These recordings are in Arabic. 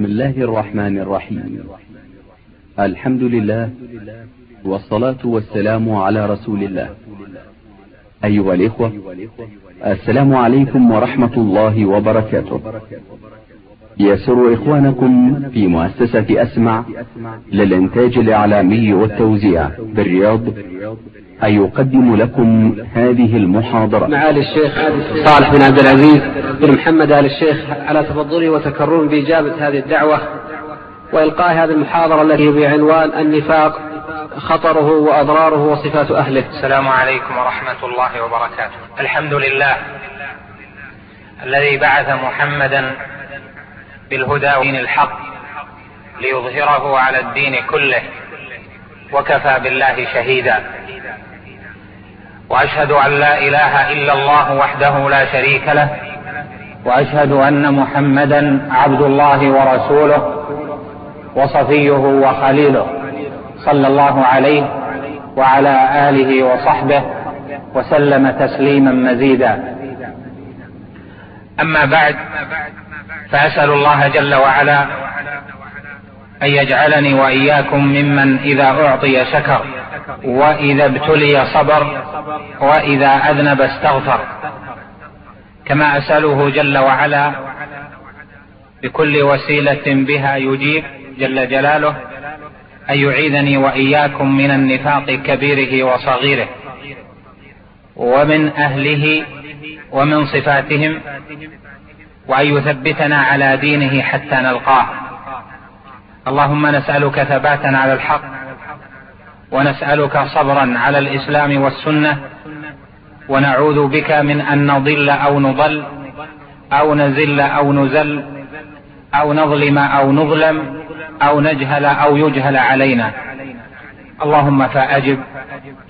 بسم الله الرحمن الرحيم. الحمد لله والصلاة والسلام على رسول الله. أيها الإخوة السلام عليكم ورحمة الله وبركاته. يسر إخوانكم في مؤسسة أسمع للإنتاج الإعلامي والتوزيع بالرياض أن يقدم لكم هذه المحاضرة. معالي الشيخ صالح بن عبد العزيز بن محمد آل الشيخ على تفضله وتكرمه بإجابة هذه الدعوة وإلقاء هذه المحاضرة التي بعنوان النفاق خطره وأضراره وصفات أهله. السلام عليكم ورحمة الله وبركاته. الحمد لله الذي بعث محمدا بالهدى ودين الحق ليظهره على الدين كله وكفى بالله شهيدا. وأشهد أن لا إله إلا الله وحده لا شريك له وأشهد أن محمدا عبد الله ورسوله وصفيه وخليله صلى الله عليه وعلى آله وصحبه وسلم تسليما مزيدا. أما بعد فأسأل الله جل وعلا أن يجعلني وإياكم ممن إذا أعطي شكر وإذا ابتلي صبر وإذا أذنب استغفر. كما أسأله جل وعلا بكل وسيلة بها يجيب جل جلاله أن يعيذني وإياكم من النفاق كبيره وصغيره ومن أهله ومن صفاتهم وأن يثبتنا على دينه حتى نلقاه. اللهم نسألك ثباتا على الحق ونسألك صبرا على الإسلام والسنة ونعوذ بك من أن نضل أو نضل أو نزل أو نزل أو نظلم أو نظلم أو نجهل أو يجهل علينا. اللهم فأجب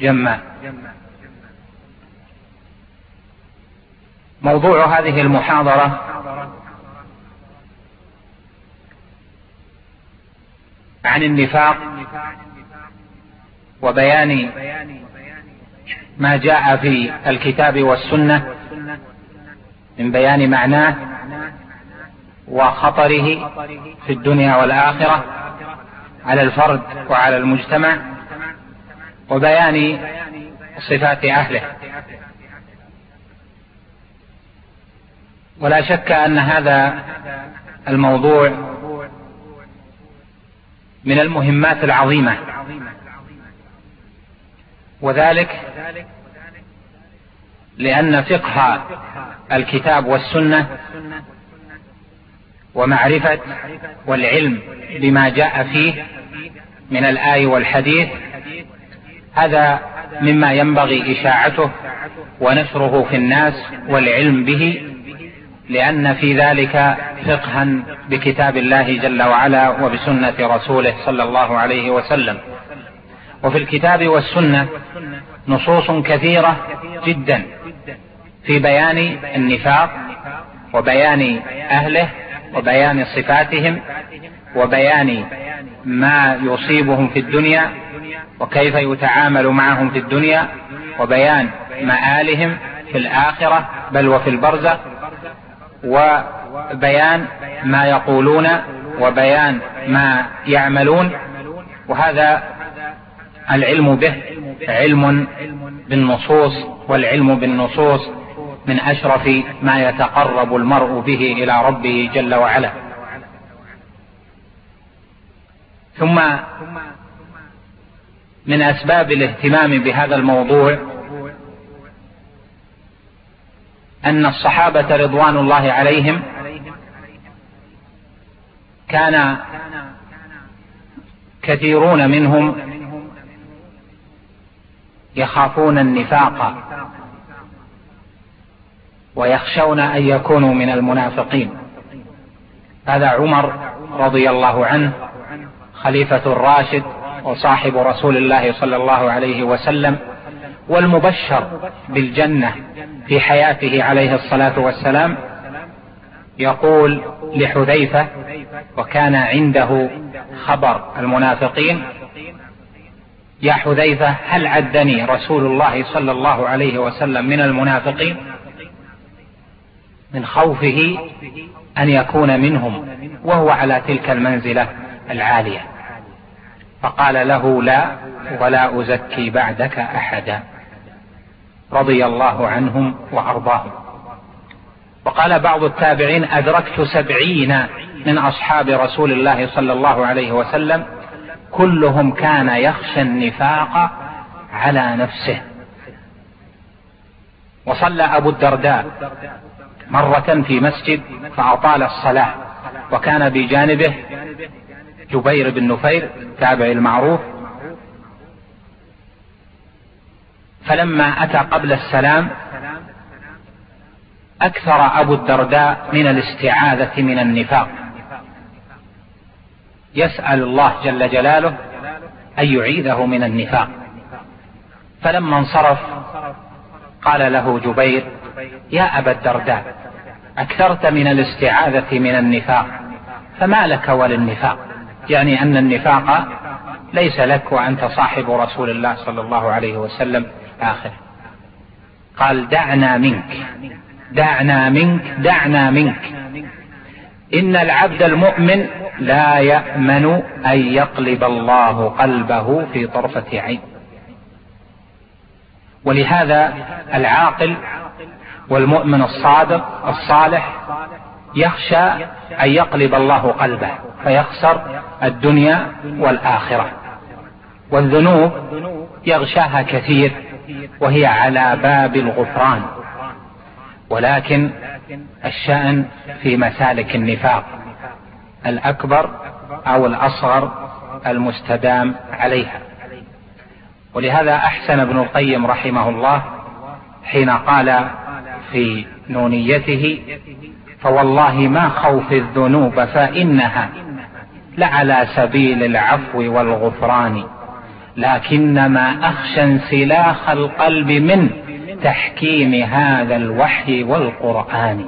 جما. موضوع هذه المحاضرة عن النفاق وبيان ما جاء في الكتاب والسنة من بيان معناه وخطره في الدنيا والآخرة على الفرد وعلى المجتمع وبيان صفات أهله. ولا شك أن هذا الموضوع من المهمات العظيمة. وذلك لأن فقه الكتاب والسنة ومعرفة والعلم بما جاء فيه من الآي والحديث هذا مما ينبغي إشاعته ونشره في الناس والعلم به لأن في ذلك فقها بكتاب الله جل وعلا وبسنة رسوله صلى الله عليه وسلم. وفي الكتاب والسنة نصوص كثيرة جدا في بيان النفاق وبيان أهله وبيان صفاتهم وبيان ما يصيبهم في الدنيا وكيف يتعامل معهم في الدنيا وبيان مآلهم في الآخرة بل وفي البرزخ وبيان ما يقولون وبيان ما يعملون. وهذا العلم به علم بالنصوص والعلم بالنصوص من أشرف ما يتقرب المرء به إلى ربه جل وعلا. ثم من أسباب الاهتمام بهذا الموضوع أن الصحابة رضوان الله عليهم كان كثيرون منهم يخافون النفاق ويخشون أن يكونوا من المنافقين. هذا عمر رضي الله عنه خليفة الراشد وصاحب رسول الله صلى الله عليه وسلم والمبشر بالجنة في حياته عليه الصلاة والسلام يقول لحذيفة وكان عنده خبر المنافقين يا حذيفة هل عدني رسول الله صلى الله عليه وسلم من المنافقين؟ من خوفه أن يكون منهم وهو على تلك المنزلة العالية. فقال له لا ولا أزكي بعدك أحدا. رضي الله عنهم وأرضاهم. وقال بعض التابعين أدركت سبعين من أصحاب رسول الله صلى الله عليه وسلم كلهم كان يخشى النفاق على نفسه. وصلى أبو الدرداء مرة في مسجد فأطال الصلاة وكان بجانبه جبير بن نفير تابع المعروف فلما أتى قبل السلام أكثر أبو الدرداء من الاستعاذة من النفاق. يسأل الله جل جلاله أن يعيذه من النفاق. فلما انصرف قال له جبير يا أبا الدرداء أكثرت من الاستعاذة من النفاق فما لك وللنفاق؟ يعني أن النفاق ليس لك وأنت صاحب رسول الله صلى الله عليه وسلم. آخر. قال دعنا منك. دعنا منك دعنا منك. إن العبد المؤمن لا يأمن أن يقلب الله قلبه في طرفة عين. ولهذا العاقل والمؤمن الصادق الصالح يخشى أن يقلب الله قلبه فيخسر الدنيا والآخرة. والذنوب يغشاها كثير. وهي على باب الغفران. ولكن الشأن في مسالك النفاق الأكبر أو الأصغر المستدام عليها. ولهذا أحسن ابن القيم رحمه الله حين قال في نونيته فوالله ما خوف الذنوب فإنها لعلى سبيل العفو والغفران. لكنما أخشى انسلاخ القلب من تحكيم هذا الوحي والقرآن.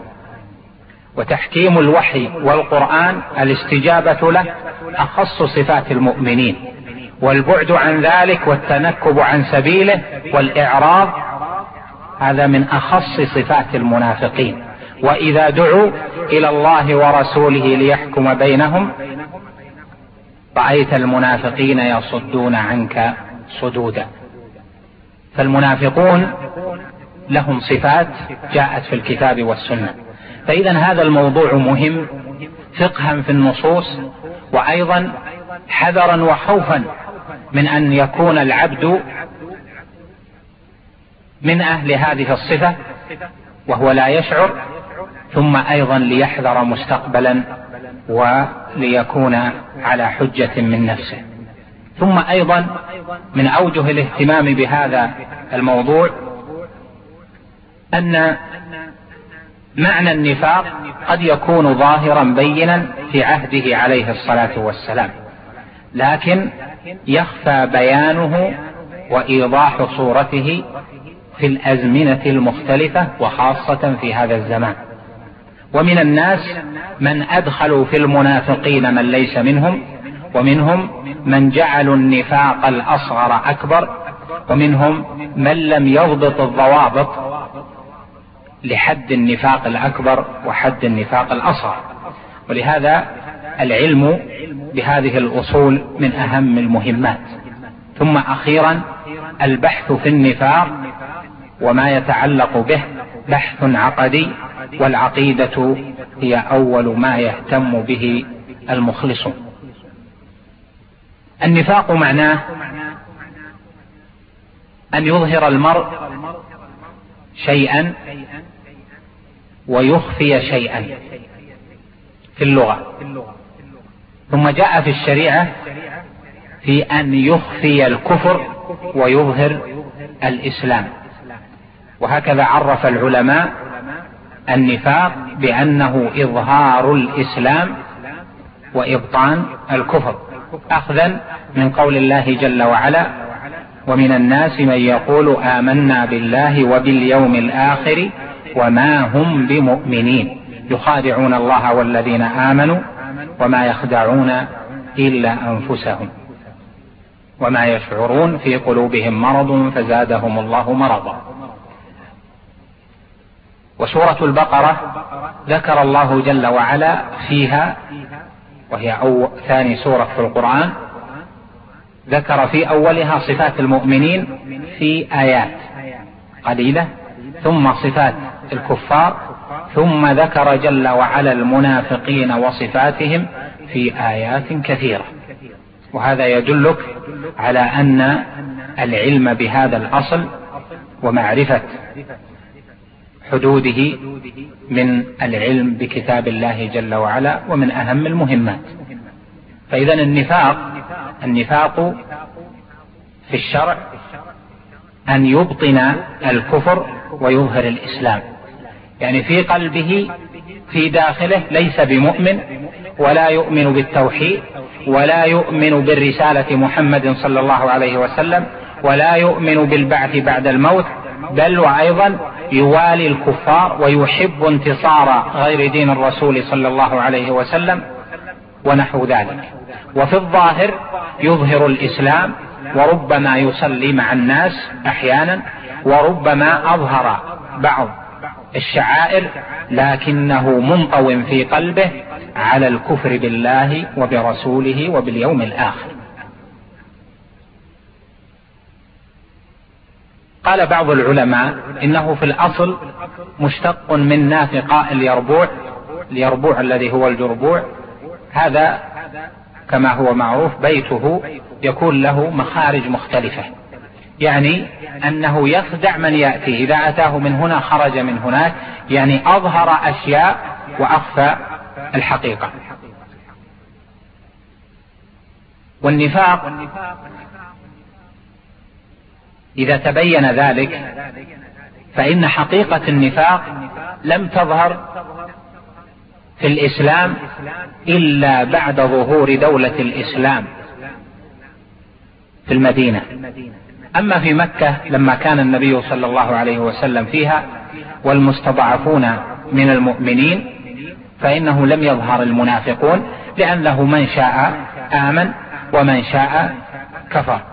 وتحكيم الوحي والقرآن الاستجابة له أخص صفات المؤمنين والبعد عن ذلك والتنكب عن سبيله والإعراض هذا من أخص صفات المنافقين. وإذا دعوا إلى الله ورسوله ليحكم بينهم رأيت المنافقين يصدون عنك صدودا. فالمنافقون لهم صفات جاءت في الكتاب والسنة. فإذا هذا الموضوع مهم فقها في النصوص وأيضا حذرا وخوفا من أن يكون العبد من أهل هذه الصفة وهو لا يشعر ثم أيضا ليحذر مستقبلا وليكون على حجة من نفسه. ثم أيضا من أوجه الاهتمام بهذا الموضوع أن معنى النفاق قد يكون ظاهرا بينا في عهده عليه الصلاة والسلام لكن يخفى بيانه وإيضاح صورته في الأزمنة المختلفة وخاصة في هذا الزمان. ومن الناس من أدخلوا في المنافقين من ليس منهم ومنهم من جعلوا النفاق الأصغر أكبر ومنهم من لم يضبط الضوابط لحد النفاق الأكبر وحد النفاق الأصغر. ولهذا العلم بهذه الأصول من أهم المهمات. ثم أخيرا البحث في النفاق وما يتعلق به بحث عقدي والعقيدة هي أول ما يهتم به المخلصون النفاق معناه أن يظهر المرء شيئا ويخفي شيئا في اللغة. ثم جاء في الشريعة في أن يخفي الكفر ويظهر الإسلام. وهكذا عرف العلماء النفاق بأنه إظهار الإسلام وإبطان الكفر. أخذا من قول الله جل وعلا ومن الناس من يقول آمنا بالله وباليوم الآخر وما هم بمؤمنين. يخادعون الله والذين آمنوا وما يخدعون إلا أنفسهم وما يشعرون في قلوبهم مرض فزادهم الله مرضا. وسورة البقرة ذكر الله جل وعلا فيها وهي أو ثاني سورة في القرآن ذكر في أولها صفات المؤمنين في آيات قليلة ثم صفات الكفار ثم ذكر جل وعلا المنافقين وصفاتهم في آيات كثيرة. وهذا يدلك على أن العلم بهذا الأصل ومعرفة حدوده من العلم بكتاب الله جل وعلا ومن أهم المهمات. فإذا النفاق النفاق في الشرع أن يبطن الكفر ويظهر الإسلام. يعني في قلبه في داخله ليس بمؤمن ولا يؤمن بالتوحيد ولا يؤمن بالرسالة محمد صلى الله عليه وسلم ولا يؤمن بالبعث بعد الموت بل وأيضا يوالي الكفار ويحب انتصار غير دين الرسول صلى الله عليه وسلم ونحو ذلك. وفي الظاهر يظهر الإسلام وربما يصلي مع الناس أحيانا وربما أظهر بعض الشعائر لكنه منطو في قلبه على الكفر بالله وبرسوله وباليوم الآخر. قال بعض العلماء إنه في الأصل مشتق من نافقاء اليربوع اليربوع الذي هو الجربوع. هذا كما هو معروف بيته يكون له مخارج مختلفة. يعني أنه يخدع من يأتي إذا أتاه من هنا خرج من هناك يعني أظهر أشياء وأخفى الحقيقة. والنفاق إذا تبين ذلك فإن حقيقة النفاق لم تظهر في الإسلام إلا بعد ظهور دولة الإسلام في المدينة. أما في مكة لما كان النبي صلى الله عليه وسلم فيها والمستضعفون من المؤمنين فإنه لم يظهر المنافقون لأنه من شاء آمن ومن شاء كفر.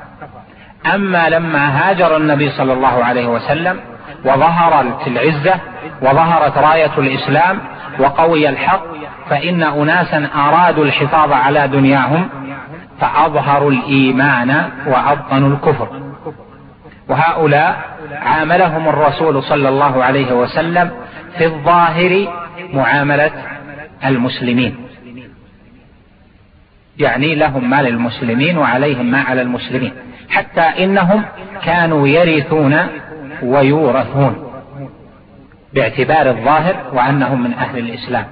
أما لما هاجر النبي صلى الله عليه وسلم وظهرت العزة وظهرت راية الإسلام وقوي الحق فإن أناسا أرادوا الحفاظ على دنياهم فأظهروا الإيمان وأبطنوا الكفر. وهؤلاء عاملهم الرسول صلى الله عليه وسلم في الظاهر معاملة المسلمين. يعني لهم ما للمسلمين وعليهم ما على المسلمين. حتى إنهم كانوا يرثون ويورثون باعتبار الظاهر وأنهم من أهل الإسلام.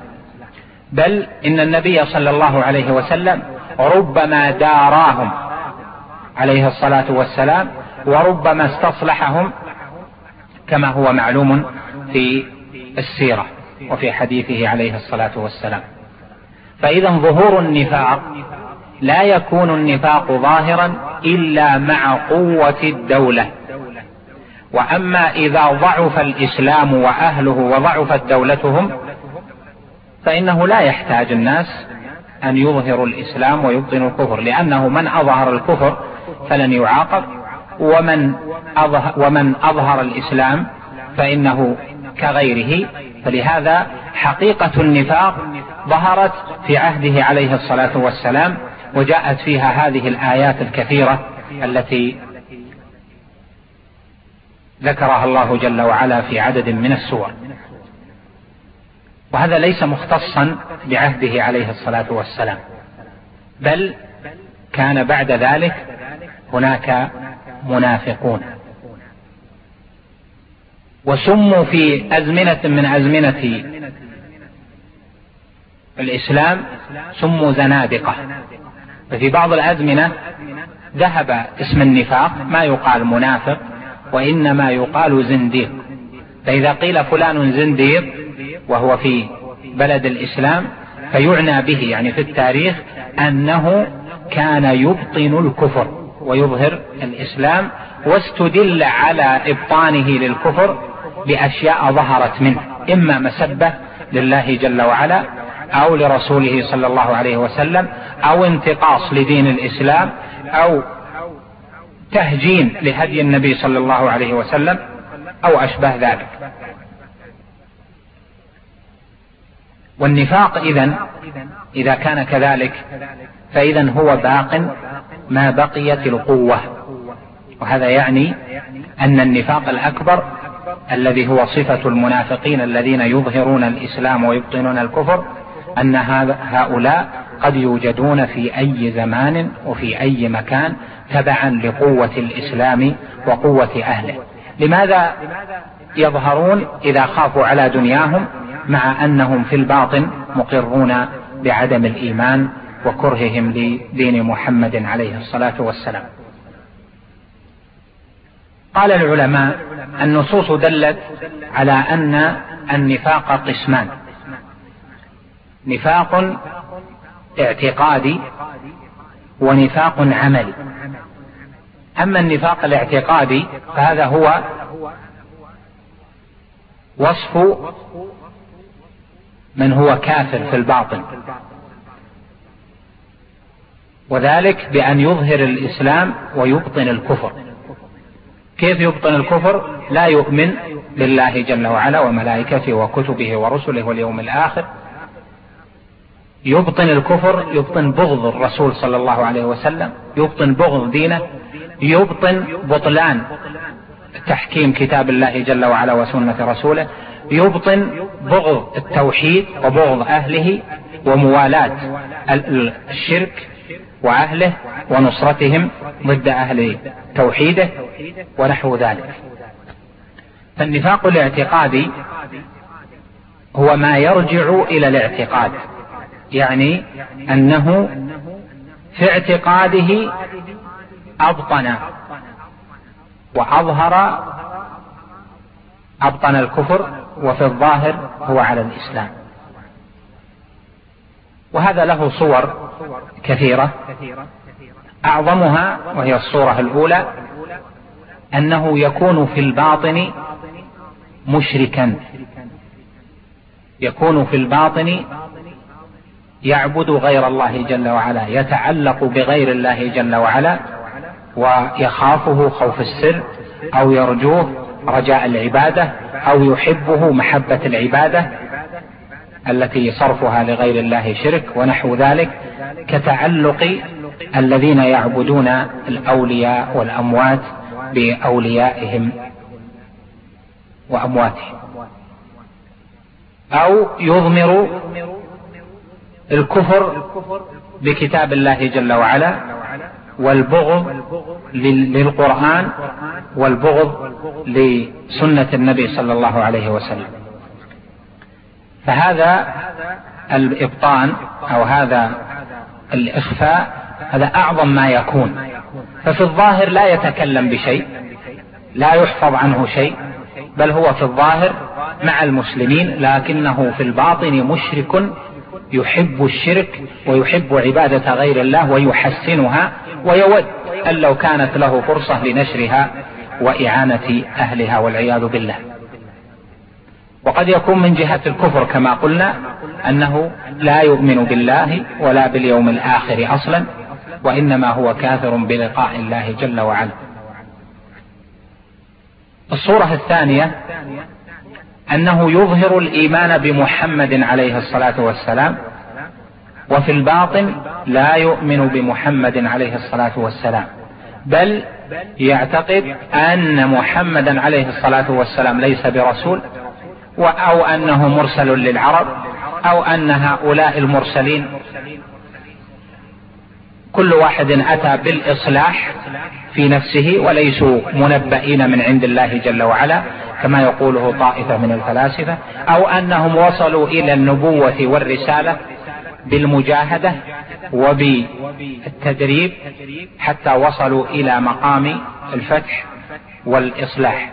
بل إن النبي صلى الله عليه وسلم ربما داراهم عليه الصلاة والسلام وربما استصلحهم كما هو معلوم في السيرة وفي حديثه عليه الصلاة والسلام. فإذا ظهور النفاق لا يكون النفاق ظاهرا إلا مع قوة الدولة. وأما إذا ضعف الإسلام وأهله وضعفت دولتهم فإنه لا يحتاج الناس أن يظهروا الإسلام ويبطنوا الكفر لأنه من أظهر الكفر فلن يعاقب ومن أظهر, ومن أظهر الإسلام فإنه كغيره. فلهذا حقيقة النفاق ظهرت في عهده عليه الصلاة والسلام وجاءت فيها هذه الآيات الكثيرة التي ذكرها الله جل وعلا في عدد من السور. وهذا ليس مختصا بعهده عليه الصلاة والسلام بل كان بعد ذلك هناك منافقون. وسموا في أزمنة من أزمنة الإسلام سموا زنادقة. ففي بعض الأزمنة ذهب اسم النفاق ما يقال منافق وإنما يقال زنديق. فإذا قيل فلان زنديق وهو في بلد الإسلام فيعنى به يعني في التاريخ أنه كان يبطن الكفر ويظهر الإسلام واستدل على إبطانه للكفر بأشياء ظهرت منه إما مسبة لله جل وعلا أو لرسوله صلى الله عليه وسلم أو انتقاص لدين الإسلام أو تهجين لهدي النبي صلى الله عليه وسلم أو أشبه ذلك. والنفاق إذا إذا كان كذلك فإذا هو باق ما بقيت القوة. وهذا يعني أن النفاق الأكبر الذي هو صفة المنافقين الذين يظهرون الإسلام ويبطنون الكفر أن هؤلاء قد يوجدون في أي زمان وفي أي مكان تبعا لقوة الإسلام وقوة أهله. لماذا يظهرون إذا خافوا على دنياهم مع أنهم في الباطن مقرون بعدم الإيمان وكرههم لدين محمد عليه الصلاة والسلام؟ قال العلماء النصوص دلت على أن النفاق قسمان. نفاق اعتقادي ونفاق عملي أما النفاق الاعتقادي فهذا هو وصف من هو كافر في الباطن. وذلك بأن يظهر الإسلام ويبطن الكفر. كيف يبطن الكفر؟ لا يؤمن بالله جل وعلا وملائكته وكتبه ورسله واليوم الآخر يبطن الكفر يبطن بغض الرسول صلى الله عليه وسلم يبطن بغض دينه يبطن بطلان تحكيم كتاب الله جل وعلا وسنة رسوله يبطن بغض التوحيد وبغض أهله وموالاة الشرك وأهله ونصرتهم ضد أهل توحيده ونحو ذلك. فالنفاق الاعتقادي هو ما يرجع إلى الاعتقاد. يعني أنه في اعتقاده أبطن. وأظهر أبطن الكفر وفي الظاهر هو على الإسلام. وهذا له صور كثيرة. أعظمها وهي الصورة الأولى أنه يكون في الباطن مشركا. يكون في الباطن يعبد غير الله جل وعلا يتعلق بغير الله جل وعلا ويخافه خوف السر أو يرجوه رجاء العبادة أو يحبه محبة العبادة التي صرفها لغير الله شرك ونحو ذلك كتعلق الذين يعبدون الأولياء والأموات بأوليائهم وأمواتهم. أو يضمر الكفر بكتاب الله جل وعلا والبغض للقرآن والبغض لسنة النبي صلى الله عليه وسلم. فهذا الإبطان أو هذا الإخفاء هذا أعظم ما يكون. ففي الظاهر لا يتكلم بشيء لا يحفظ عنه شيء بل هو في الظاهر مع المسلمين لكنه في الباطن مشرك يحب الشرك ويحب عبادة غير الله ويحسنها ويود أن لو كانت له فرصة لنشرها وإعانة أهلها والعياذ بالله. وقد يكون من جهة الكفر كما قلنا أنه لا يؤمن بالله ولا باليوم الآخر أصلا وإنما هو كافر بلقاء الله جل وعلا. الصورة الثانية أنه يظهر الإيمان بمحمد عليه الصلاة والسلام وفي الباطن لا يؤمن بمحمد عليه الصلاة والسلام بل يعتقد أن محمدا عليه الصلاة والسلام ليس برسول أو أنه مرسل للعرب أو أن هؤلاء المرسلين كل واحد أتى بالإصلاح في نفسه وليسوا منبئين من عند الله جل وعلا. كما يقوله طائفة من الفلاسفة أو أنهم وصلوا إلى النبوة والرسالة بالمجاهدة وبالتدريب حتى وصلوا إلى مقام الفتح والإصلاح.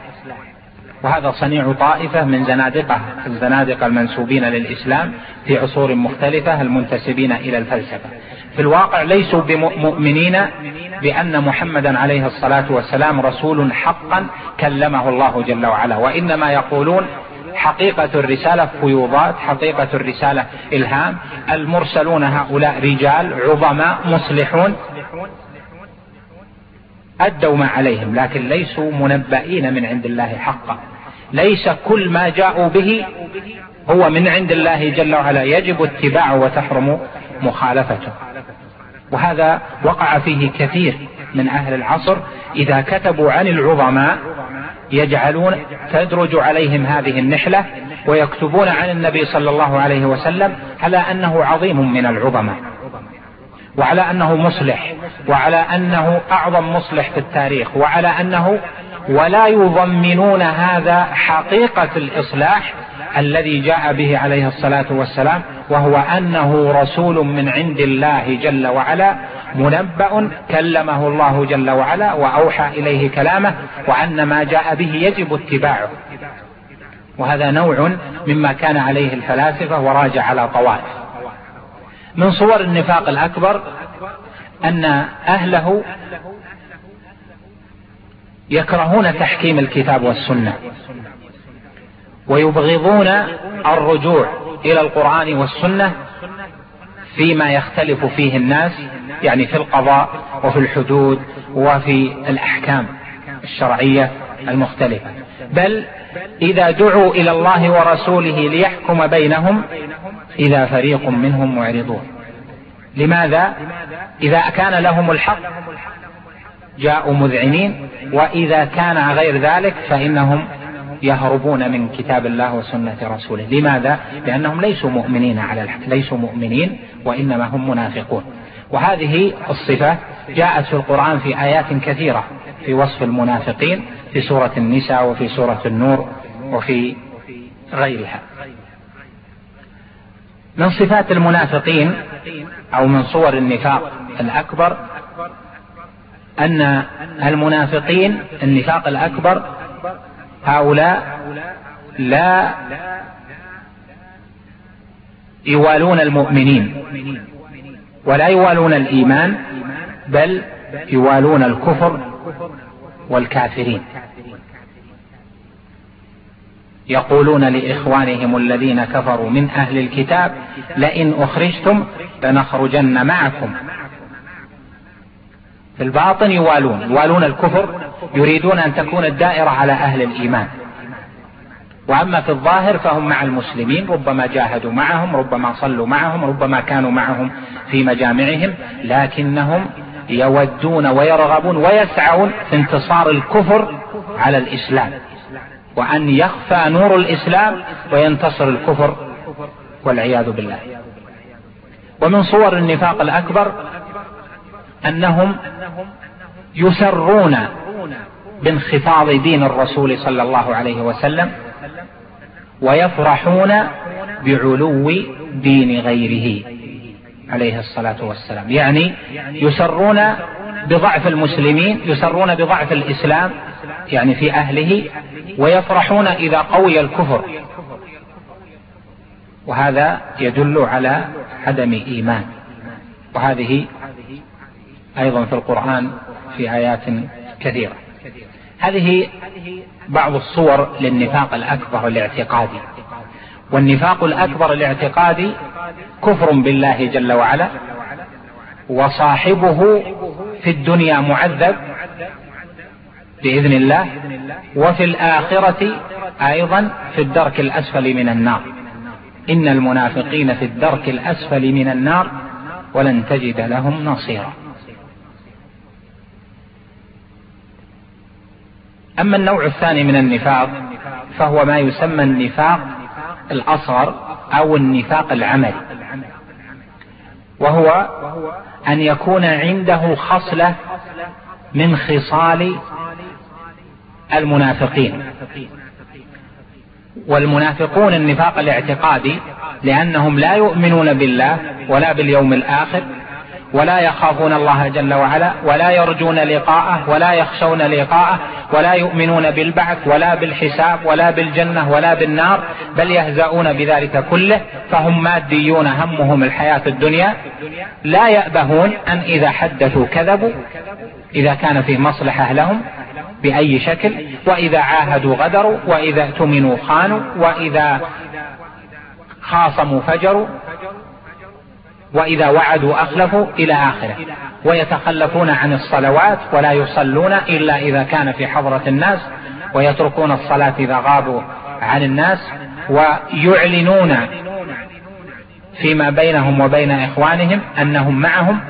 وهذا صنيع طائفة من زنادقة الزنادقة المنسوبين للإسلام في عصور مختلفة المنتسبين إلى الفلسفة. في الواقع ليسوا بمؤمنين بأن محمدا عليه الصلاة والسلام رسول حقا كلمه الله جل وعلا. وإنما يقولون حقيقة الرسالة فيوضات حقيقة الرسالة إلهام. المرسلون هؤلاء رجال عظماء مصلحون أدوا ما عليهم لكن ليسوا منبئين من عند الله حقا. ليس كل ما جاءوا به هو من عند الله جل وعلا. يجب اتباعه وتحرم مخالفته. وهذا وقع فيه كثير من أهل العصر. إذا كتبوا عن العظماء يجعلون تدرج عليهم هذه النحلة ويكتبون عن النبي صلى الله عليه وسلم على أنه عظيم من العظماء وعلى أنه مصلح وعلى أنه أعظم مصلح في التاريخ وعلى أنه ولا يضمنون هذا حقيقة الإصلاح الذي جاء به عليه الصلاة والسلام وهو أنه رسول من عند الله جل وعلا منبأ كلمه الله جل وعلا وأوحى إليه كلامه وأن ما جاء به يجب اتباعه. وهذا نوع مما كان عليه الفلاسفة وراجع على طوائف. من صور النفاق الأكبر أن أهله يكرهون تحكيم الكتاب والسنة ويبغضون الرجوع إلى القرآن والسنة فيما يختلف فيه الناس يعني في القضاء وفي الحدود وفي الأحكام الشرعية المختلفة بل إذا دعوا إلى الله ورسوله ليحكم بينهم إذا فريق منهم معرضون لماذا؟ إذا كان لهم الحق جاءوا مذعنين وإذا كان غير ذلك فإنهم يهربون من كتاب الله وسنة رسوله. لماذا؟ لأنهم ليسوا مؤمنين على الحق ليسوا مؤمنين وإنما هم منافقون. وهذه الصفة جاءت في القرآن في آيات كثيرة في وصف المنافقين في سورة النساء وفي سورة النور وفي غيرها. من صفات المنافقين أو من صور النفاق الأكبر أن المنافقين النفاق الأكبر هؤلاء لا يوالون المؤمنين ولا يوالون الإيمان بل يوالون الكفر والكافرين. يقولون لإخوانهم الذين كفروا من أهل الكتاب لئن أخرجتم لنخرجن معكم. في الباطن يوالون. يوالون الكفر يريدون أن تكون الدائرة على أهل الإيمان. وأما في الظاهر فهم مع المسلمين ربما جاهدوا معهم ربما صلوا معهم ربما كانوا معهم في مجامعهم لكنهم يودون ويرغبون ويسعون في انتصار الكفر على الإسلام. وأن يخفى نور الإسلام وينتصر الكفر والعياذ بالله. ومن صور النفاق الأكبر أنهم يسرون بانخفاض دين الرسول صلى الله عليه وسلم ويفرحون بعلو دين غيره عليه الصلاة والسلام. يعني يسرون بضعف المسلمين يسرون بضعف الإسلام يعني في أهله ويفرحون إذا قوي الكفر. وهذا يدل على عدم إيمان. وهذه أيضا في القرآن في آيات كثيرة. هذه بعض الصور للنفاق الأكبر الاعتقادي والنفاق الأكبر الاعتقادي كفر بالله جل وعلا وصاحبه في الدنيا معذب بإذن الله وفي الآخرة أيضا في الدرك الأسفل من النار. إن المنافقين في الدرك الأسفل من النار ولن تجد لهم نصيرا. أما النوع الثاني من النفاق فهو ما يسمى النفاق الأصغر أو النفاق العملي وهو أن يكون عنده خصلة من خصال المنافقين. والمنافقون النفاق الاعتقادي لأنهم لا يؤمنون بالله ولا باليوم الآخر ولا يخافون الله جل وعلا ولا يرجون لقاءه ولا يخشون لقاءه ولا يؤمنون بالبعث ولا بالحساب ولا بالجنة ولا بالنار بل يهزؤون بذلك كله فهم ماديون همهم الحياة الدنيا. لا يأبهون أن إذا حدثوا كذبوا إذا كان فيه مصلحة لهم بأي شكل وإذا عاهدوا غدروا وإذا اؤتمنوا خانوا وإذا خاصموا فجروا. وإذا وعدوا أخلفوا إلى آخره. ويتخلفون عن الصلوات ولا يصلون إلا إذا كان في حضرة الناس ويتركون الصلاة إذا غابوا عن الناس ويعلنون فيما بينهم وبين إخوانهم أنهم معهم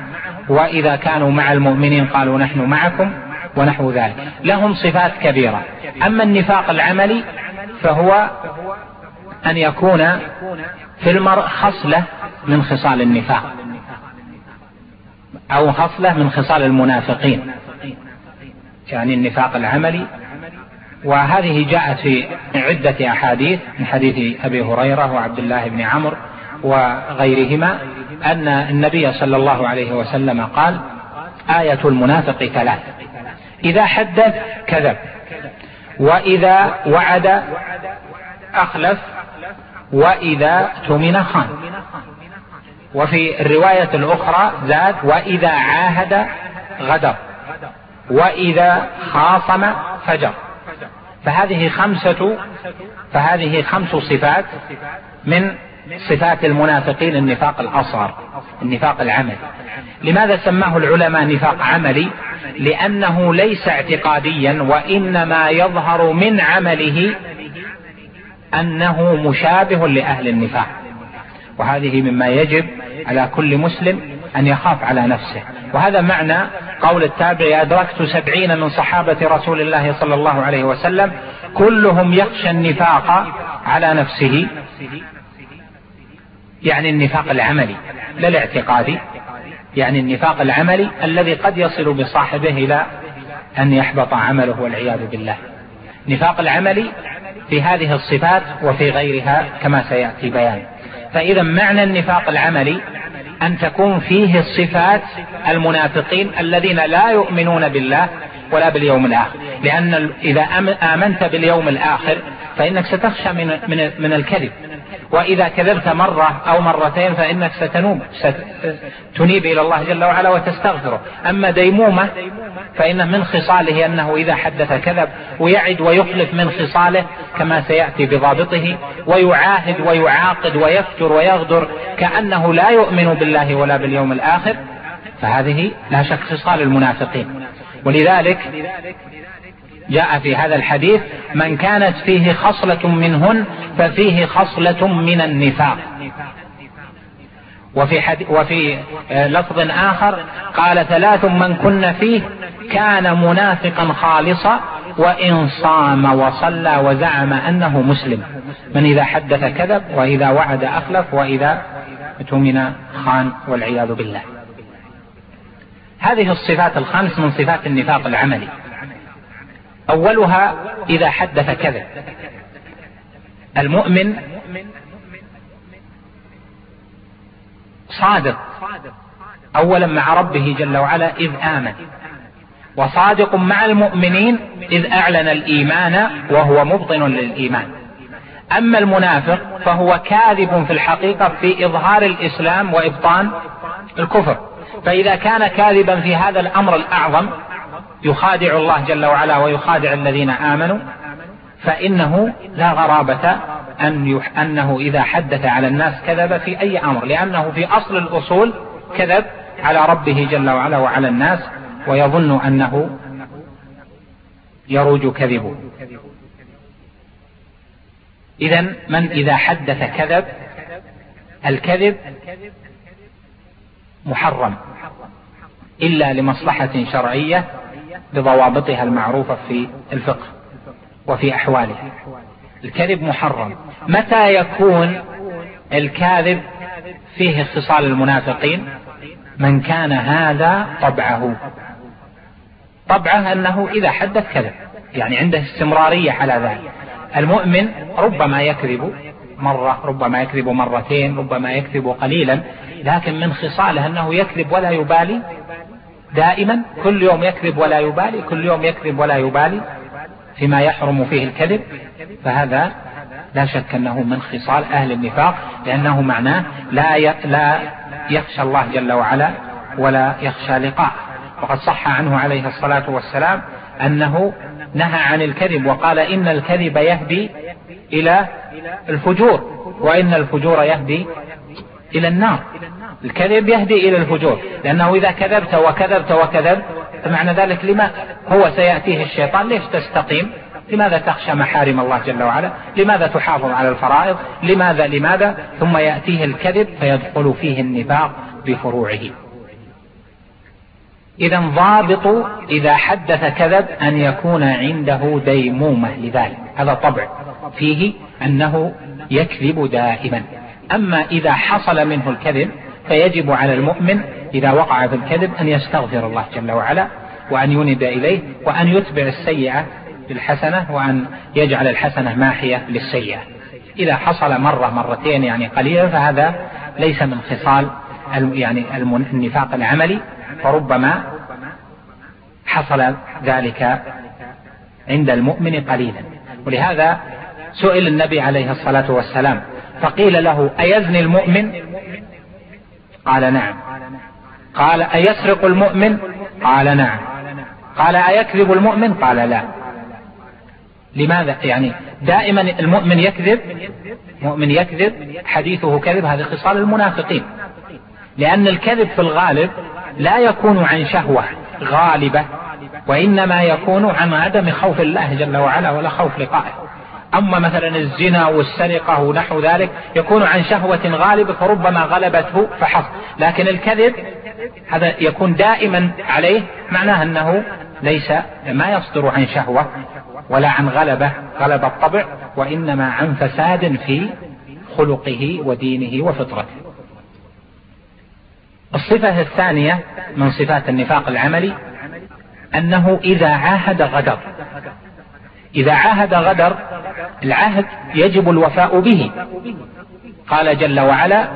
وإذا كانوا مع المؤمنين قالوا نحن معكم ونحو ذلك. لهم صفات كبيرة. أما النفاق العملي فهو أن يكون في المرء خصلة من خصال النفاق. أو خصلة من خصال المنافقين. يعني النفاق العملي. وهذه جاءت في عدة أحاديث من حديث أبي هريرة وعبد الله بن عمرو وغيرهما أن النبي صلى الله عليه وسلم قال آية المنافق ثلاث. إذا حدث كذب وإذا وعد أخلف وإذا تمن خان. وفي الرواية الأخرى زاد وإذا عاهد غدر. وإذا خاصم فجر. فهذه خمسة فهذه خمس صفات من صفات المنافقين النفاق الأصغر النفاق العملي. لماذا سماه العلماء نفاق عملي؟ لأنه ليس اعتقاديا وإنما يظهر من عمله أنه مشابه لأهل النفاق. وهذه مما يجب على كل مسلم أن يخاف على نفسه. وهذا معنى قول التابع أدركت سبعين من صحابة رسول الله صلى الله عليه وسلم كلهم يخشى النفاق على نفسه. يعني النفاق العملي لا الاعتقادي. يعني النفاق العملي الذي قد يصل بصاحبه إلى أن يحبط عمله والعياذ بالله. نفاق العملي في هذه الصفات وفي غيرها كما سيأتي بيان فإذا معنى النفاق العملي أن تكون فيه صفات المنافقين الذين لا يؤمنون بالله ولا باليوم الآخر. لأن إذا آمنت باليوم الآخر فإنك ستخشى من, من, من الكذب. وإذا كذبت مرة أو مرتين فإنك ستنوب ستنيب إلى الله جل وعلا وتستغفره. أما ديمومة فإن من خصاله أنه إذا حدث كذب ويعد ويخلف من خصاله كما سيأتي بضابطه ويعاهد ويعاقد ويفجر ويغدر كأنه لا يؤمن بالله ولا باليوم الآخر. فهذه لا شك خصال المنافقين. ولذلك جاء في هذا الحديث من كانت فيه خصلة منهن ففيه خصلة من النفاق. وفي, حد وفي آه، لفظ آخر قال ثلاث من كن فيه كان منافقا خالصا وإن صام وصلى وزعم أنه مسلم. من إذا حدث كذب وإذا وعد أخلف وإذا اؤتمن خان والعياذ بالله. هذه الصفات الخمس من صفات النفاق العملي. أولها إذا حدث كذب. المؤمن صادق أولا مع ربه جل وعلا إذ آمن. وصادق مع المؤمنين إذ أعلن الإيمان وهو مبطن للإيمان. أما المنافق فهو كاذب في الحقيقة في إظهار الإسلام وإبطان الكفر. فإذا كان كاذبا في هذا الأمر الأعظم يخادع الله جل وعلا ويخادع الذين آمنوا فإنه لا غرابة أن أنه إذا حدث على الناس كذب في أي أمر لأنه في أصل الأصول كذب على ربه جل وعلا وعلى الناس ويظن أنه يروج كذبه. إذا من إذا حدث كذب الكذب محرم إلا لمصلحة شرعية بضوابطها المعروفة في الفقه وفي أحواله. الكذب محرم. متى يكون الكاذب فيه خصال المنافقين من كان هذا طبعه. طبعه أنه إذا حدث كذب يعني عنده استمرارية على ذلك. المؤمن ربما يكذب مرة ربما يكذب مرتين ربما يكذب قليلا لكن من خصاله أنه يكذب ولا يبالي دائما كل يوم يكذب ولا يبالي كل يوم يكذب ولا يبالي فيما يحرم فيه الكذب فهذا لا شك أنه من خصال أهل النفاق لأنه معناه لا لا يخشى الله جل وعلا ولا يخشى لقاء وقد صح عنه عليه الصلاة والسلام أنه نهى عن الكذب وقال إن الكذب يهدي إلى الفجور وإن الفجور يهدي إلى النار. الكذب يهدي إلى الفجور لأنه إذا كذبت وكذبت وكذبت فمعنى ذلك لما هو سيأتيه الشيطان ليش تستقيم؟ لماذا تخشى محارم الله جل وعلا؟ لماذا تحافظ على الفرائض؟ لماذا لماذا؟ ثم يأتيه الكذب فيدخل فيه النفاق بفروعه. إذا ضابط إذا حدث كذب أن يكون عنده ديمومة لذلك هذا طبع فيه أنه يكذب دائما. أما إذا حصل منه الكذب فيجب على المؤمن إذا وقع في الكذب أن يستغفر الله جل وعلا وأن ينب إليه وأن يتبع السيئة بالحسنة وأن يجعل الحسنة ماحية للسيئة. إذا حصل مرة مرتين يعني قليلا فهذا ليس من خصال يعني النفاق العملي فربما حصل ذلك عند المؤمن قليلا. ولهذا سئل النبي عليه الصلاة والسلام فقيل له أيزني المؤمن قال نعم. قال أيسرق المؤمن؟ قال نعم. قال أيكذب المؤمن؟ قال لا. لماذا؟ يعني دائما المؤمن يكذب مؤمن يكذب حديثه كذب هذه خصال المنافقين. لأن الكذب في الغالب لا يكون عن شهوة غالبة وإنما يكون عن عدم خوف الله جل وعلا ولا خوف لقائه. أما مثلا الزنا والسرقة ونحو ذلك يكون عن شهوة غالبة فربما غلبته فحص. لكن الكذب هذا يكون دائما عليه معناه أنه ليس ما يصدر عن شهوة ولا عن غلبة غلبة الطبع وإنما عن فساد في خلقه ودينه وفطرته. الصفة الثانية من صفات النفاق العملي أنه إذا عاهد غدر. إذا عاهد غدر العهد يجب الوفاء به. قال جل وعلا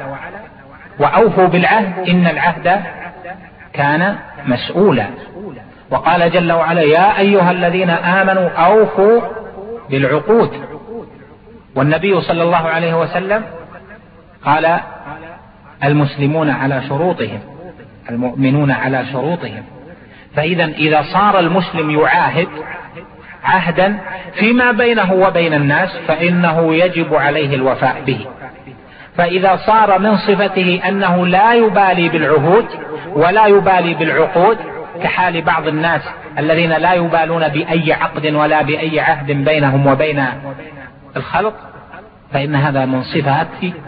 وأوفوا بالعهد إن العهد كان مسؤولا. وقال جل وعلا يا أيها الذين آمنوا أوفوا بالعقود. والنبي صلى الله عليه وسلم قال المسلمون على شروطهم المؤمنون على شروطهم. فإذا إذا صار المسلم يعاهد عهدا فيما بينه وبين الناس فإنه يجب عليه الوفاء به. فإذا صار من صفته أنه لا يبالي بالعهود ولا يبالي بالعقود كحال بعض الناس الذين لا يبالون بأي عقد ولا بأي عهد بينهم وبين الخلق فإن هذا من صفات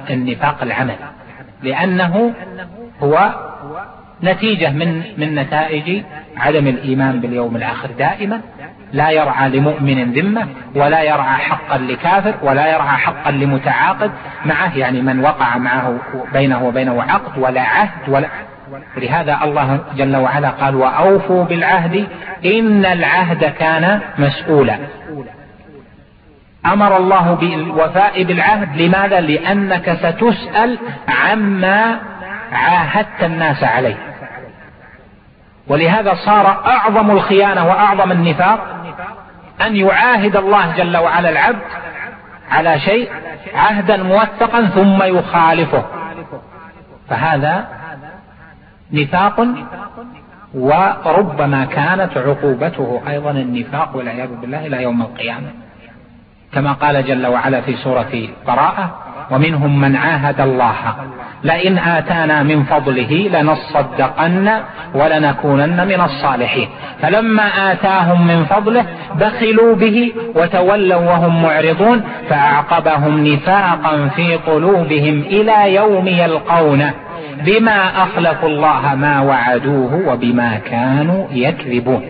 النفاق العمل لأنه هو نتيجة من من نتائج عدم الإيمان باليوم الآخر دائما لا يرعى لمؤمن ذمة ولا يرعى حقا لكافر ولا يرعى حقا لمتعاقد معه. يعني من وقع معه بينه وبينه عقد ولا عهد ولا ولهذا الله جل وعلا قال وأوفوا بالعهد إن العهد كان مسؤولا. أمر الله بالوفاء بالعهد. لماذا؟ لأنك ستسأل عما عاهدت الناس عليه. ولهذا صار أعظم الخيانة وأعظم النفاق أن يعاهد الله جل وعلا العبد على شيء عهدا موثقا ثم يخالفه. فهذا نفاق وربما كانت عقوبته أيضا النفاق والعياذ بالله إلى يوم القيامة. كما قال جل وعلا في سورة براءة ومنهم من عاهد الله. لئن آتانا من فضله لنصدقن ولنكونن من الصالحين. فلما آتاهم من فضله بخلوا به وتولوا وهم معرضون فأعقبهم نفاقا في قلوبهم إلى يوم يلقونه. بما أخلفوا الله ما وعدوه وبما كانوا يكذبون.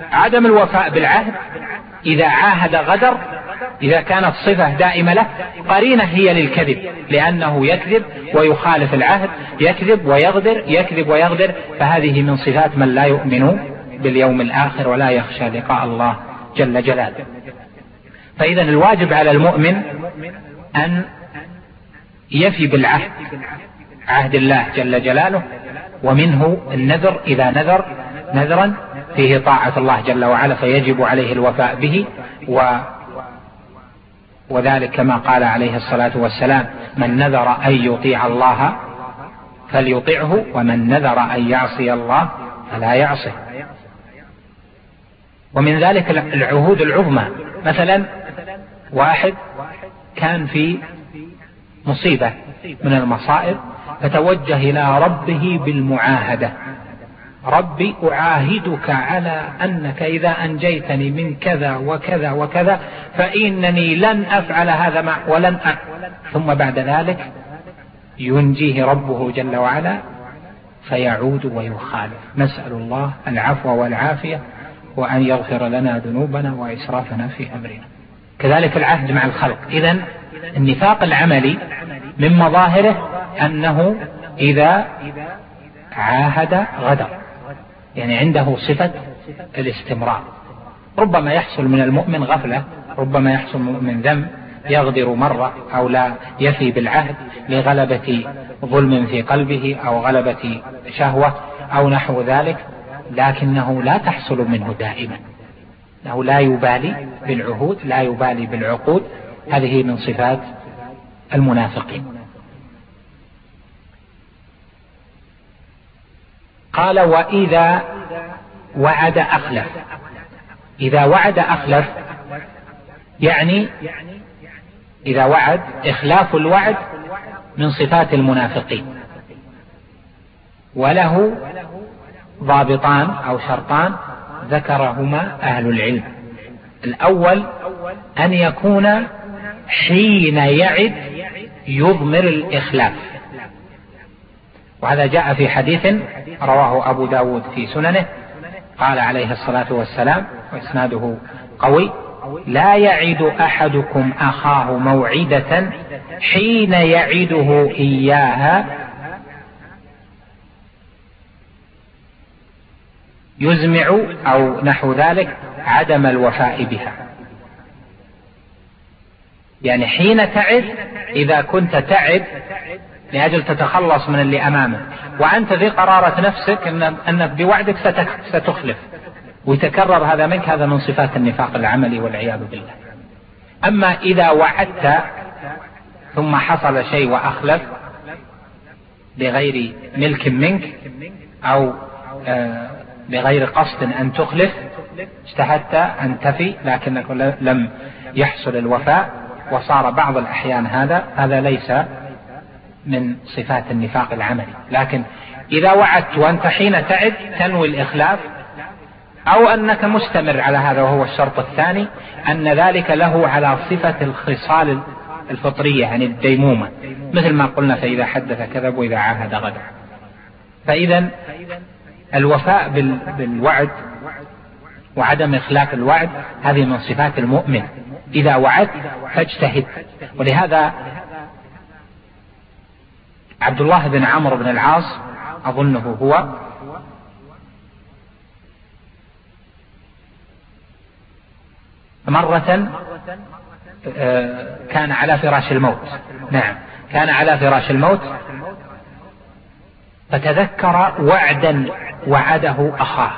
فعدم الوفاء بالعهد إذا عاهد غدر إذا كانت صفة دائمة له قرينة هي للكذب لأنه يكذب ويخالف العهد يكذب ويغدر يكذب ويغدر فهذه من صفات من لا يؤمن باليوم الآخر ولا يخشى لقاء الله جل جلاله. فإذا الواجب على المؤمن أن يفي بالعهد عهد الله جل جلاله ومنه النذر إذا نذر نذرا فيه طاعة الله جل وعلا فيجب عليه الوفاء به و وذلك كما قال عليه الصلاة والسلام من نذر أن يطيع الله فليطعه ومن نذر أن يعصي الله فلا يعصه. ومن ذلك العهود العظمى. مثلا واحد كان في مصيبة من المصائب فتوجه إلى ربه بالمعاهدة. ربي أعاهدك على أنك إذا أنجيتني من كذا وكذا وكذا فإنني لن أفعل هذا مع ولن أ... ثم بعد ذلك ينجيه ربه جل وعلا فيعود ويخالف. نسأل الله العفو والعافية وأن يغفر لنا ذنوبنا وإسرافنا في أمرنا. كذلك العهد مع الخلق. إذا النفاق العملي من مظاهره أنه إذا عاهد غدر. يعني عنده صفة الاستمرار. ربما يحصل من المؤمن غفلة ربما يحصل من ذنب يغدر مرة أو لا يفي بالعهد لغلبة ظلم في قلبه أو غلبة شهوة أو نحو ذلك لكنه لا تحصل منه دائما. أنه لا يبالي بالعهود لا يبالي بالعقود. هذه من صفات المنافقين. قال وإذا وعد أخلف. إذا وعد أخلف يعني إذا وعد إخلاف الوعد من صفات المنافقين. وله ضابطان أو شرطان ذكرهما أهل العلم. الأول أن يكون حين يعد يضمر الإخلاف. وهذا جاء في حديث رواه أبو داود في سننه. قال عليه الصلاة والسلام وإسناده قوي لا يعد أحدكم أخاه موعدة حين يعده إياها. يزمع أو نحو ذلك عدم الوفاء بها. يعني حين تعد إذا كنت تعد لأجل تتخلص من اللي أمامك. وأنت في قرارة نفسك إن أنك بوعدك ستخلف. ويتكرر هذا منك. هذا من صفات النفاق العملي والعياذ بالله. أما إذا وعدت ثم حصل شيء وأخلف بغير ملك منك أو آه، بغير قصد أن تخلف اجتهدت أن تفي لكنك لم يحصل الوفاء. وصار بعض الأحيان هذا هذا ليس من صفات النفاق العملي. لكن إذا وعدت وأنت حين تعد تنوي الإخلاف أو أنك مستمر على هذا وهو الشرط الثاني أن ذلك له على صفة الخصال الفطرية يعني الديمومة. مثل ما قلنا فإذا حدث كذب وإذا عاهد غدر. فإذا الوفاء بالوعد وعدم إخلاف الوعد هذه من صفات المؤمن. إذا وعد فاجتهد. ولهذا عبد الله بن عمرو بن العاص أظنه هو. مرة آه، كان على فراش الموت. نعم كان على فراش الموت. فتذكر وعدا وعده أخاه.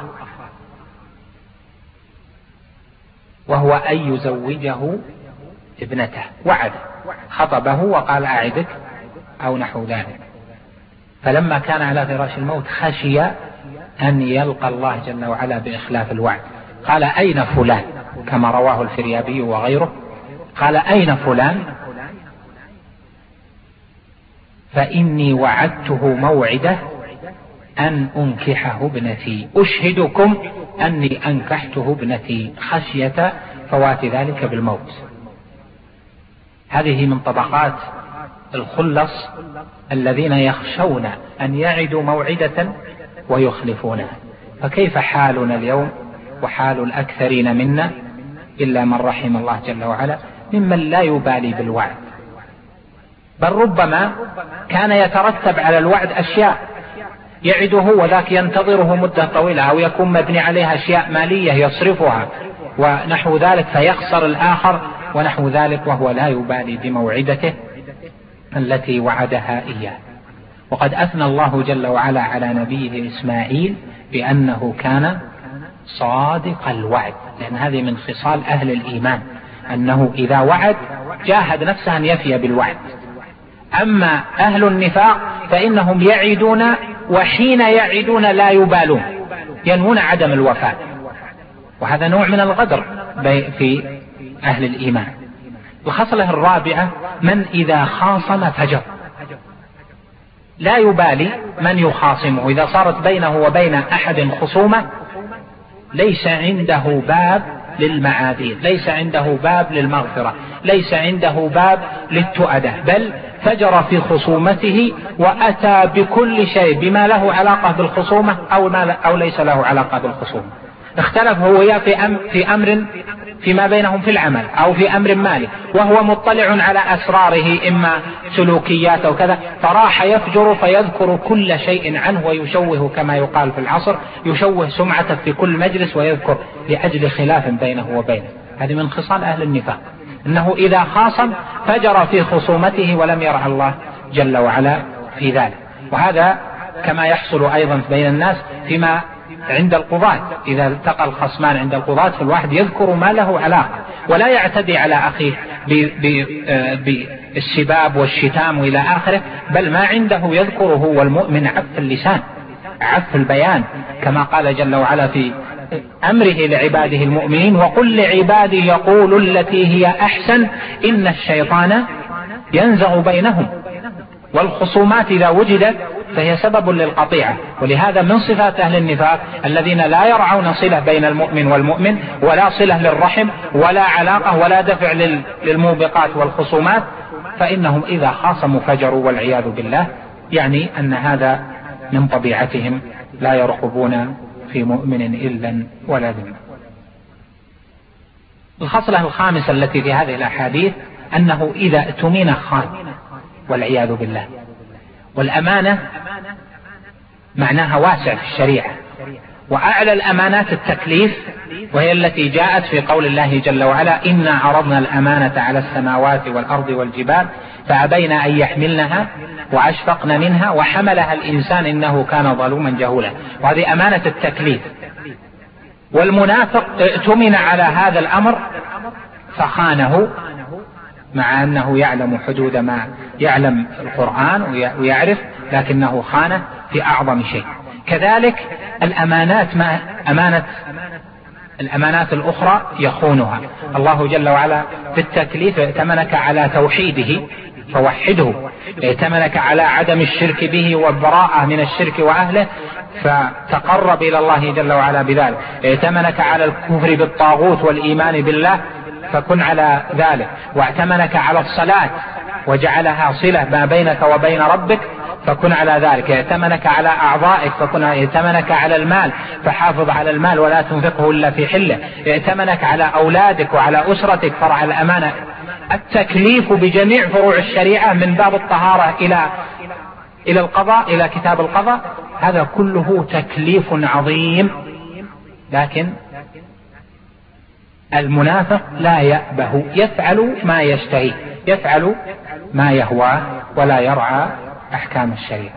وهو أن يزوجه ابنته. وعد خطبه وقال أعدك. أو نحو ذلك. فلما كان على فراش الموت خشي أن يلقى الله جل وعلا بإخلاف الوعد. قال أين فلان؟ كما رواه الفريابي وغيره. قال أين فلان؟ فإني وعدته موعدة أن أنكحه ابنتي. أشهدكم أني أنكحته ابنتي. خشية فوات ذلك بالموت. هذه من طبقات الخلص الذين يخشون أن يعدوا موعدة ويخلفونها فكيف حالنا اليوم وحال الأكثرين منا؟ إلا من رحم الله جل وعلا ممن لا يبالي بالوعد. بل ربما كان يترتب على الوعد أشياء. يعده وذاك ينتظره مدة طويلة أو يكون مبني عليها أشياء مالية يصرفها ونحو ذلك فيخسر الآخر ونحو ذلك وهو لا يبالي بموعدته. التي وعدها إياه. وقد أثنى الله جل وعلا على نبيه إسماعيل بأنه كان صادق الوعد لأن هذه من خصال أهل الإيمان أنه إذا وعد جاهد نفسه أن يفي بالوعد. أما أهل النفاق فإنهم يعدون وحين يعدون لا يبالون ينوون عدم الوفاء. وهذا نوع من الغدر في أهل الإيمان. الخصلة الرابعة من إذا خاصم فجر. لا يبالي من يخاصمه إذا صارت بينه وبين أحد خصومة ليس عنده باب للمعاذير ليس عنده باب للمغفرة ليس عنده باب للتؤدة. بل فجر في خصومته وأتى بكل شيء بما له علاقة بالخصومة أو, ما أو ليس له علاقة بالخصومة. اختلف هو وياه في, أم في أمر فيما بينهم في العمل أو في أمر مالي وهو مطلع على أسراره إما سلوكيات أو كذا فراح يفجر فيذكر كل شيء عنه ويشوه كما يقال في العصر يشوه سمعته في كل مجلس ويذكر لأجل خلاف بينه وبينه. هذه من خصال أهل النفاق. أنه إذا خاصم فجر في خصومته ولم يرعى الله جل وعلا في ذلك. وهذا كما يحصل أيضا بين الناس فيما عند القضاة. إذا التقى الخصمان عند القضاة فالواحد يذكر ما له علاقة. ولا يعتدي على أخيه آه، بالسباب والشتام وإلى آخره بل ما عنده يذكره والمؤمن عف اللسان عف البيان. كما قال جل وعلا في أمره لعباده المؤمنين وقل لعبادي يقول التي هي أحسن إن الشيطان ينزغ بينهم. والخصومات إذا وجدت فهي سبب للقطيعة. ولهذا من صفات أهل النفاق الذين لا يرعون صلة بين المؤمن والمؤمن ولا صلة للرحم ولا علاقة ولا دفع للموبقات والخصومات فإنهم إذا خاصموا فجروا والعياذ بالله. يعني أن هذا من طبيعتهم لا يرقبون في مؤمن إلا ولا ذمة. الخصلة الخامسة التي في هذه الأحاديث أنه إذا اؤتمن خان والعياذ بالله. والأمانة معناها واسع في الشريعة. وأعلى الأمانات التكليف وهي التي جاءت في قول الله جل وعلا إنا عرضنا الأمانة على السماوات والأرض والجبال فأبين أن يحملنها وأشفقن منها وحملها الإنسان إنه كان ظلوما جهولا. وهذه أمانة التكليف. والمنافق ائتمن على هذا الأمر فخانه. مع أنه يعلم حدود ما يعلم القرآن ويعرف لكنه خانه في أعظم شيء. كذلك الأمانات ما أمانة الأمانات الأخرى يخونها. الله جل وعلا في التكليف ائتمنك على توحيده فوحده. ائتمنك على عدم الشرك به والبراءة من الشرك وأهله فتقرب إلى الله جل وعلا بذلك. ائتمنك على الكفر بالطاغوت والإيمان بالله فكن على ذلك. واعتمنك على الصلاة وجعلها صلة ما بينك وبين ربك فكن على ذلك. ائتمنك على أعضائك فكن ائتمنك على المال فحافظ على المال ولا تنفقه إلا في حلة. ائتمنك على أولادك وعلى أسرتك فرع الأمانة. التكليف بجميع فروع الشريعة من باب الطهارة إلى إلى القضاء إلى كتاب القضاء هذا كله تكليف عظيم. لكن المنافق لا يأبه يفعل ما يشتهي يفعل ما يهواه ولا يرعى أحكام الشريعة.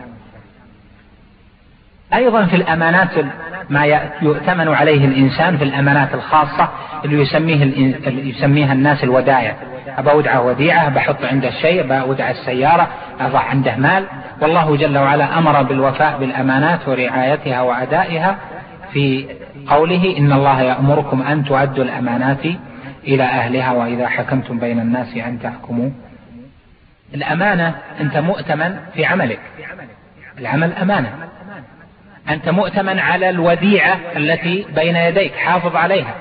أيضا في الأمانات ما يؤتمن عليه الإنسان في الأمانات الخاصة اللي يسميه يسميها الناس الودائع أبا أودع وديعة بحط عنده شيء أبا أودع السيارة أضع عنده مال. والله جل وعلا أمر بالوفاء بالأمانات ورعايتها وأدائها في قوله إن الله يأمركم أن تؤدوا الأمانات إلى أهلها وإذا حكمتم بين الناس أن تحكموا. الأمانة أنت مؤتمن في عملك. العمل أمانة. أنت مؤتمن على الوديعة التي بين يديك حافظ عليها.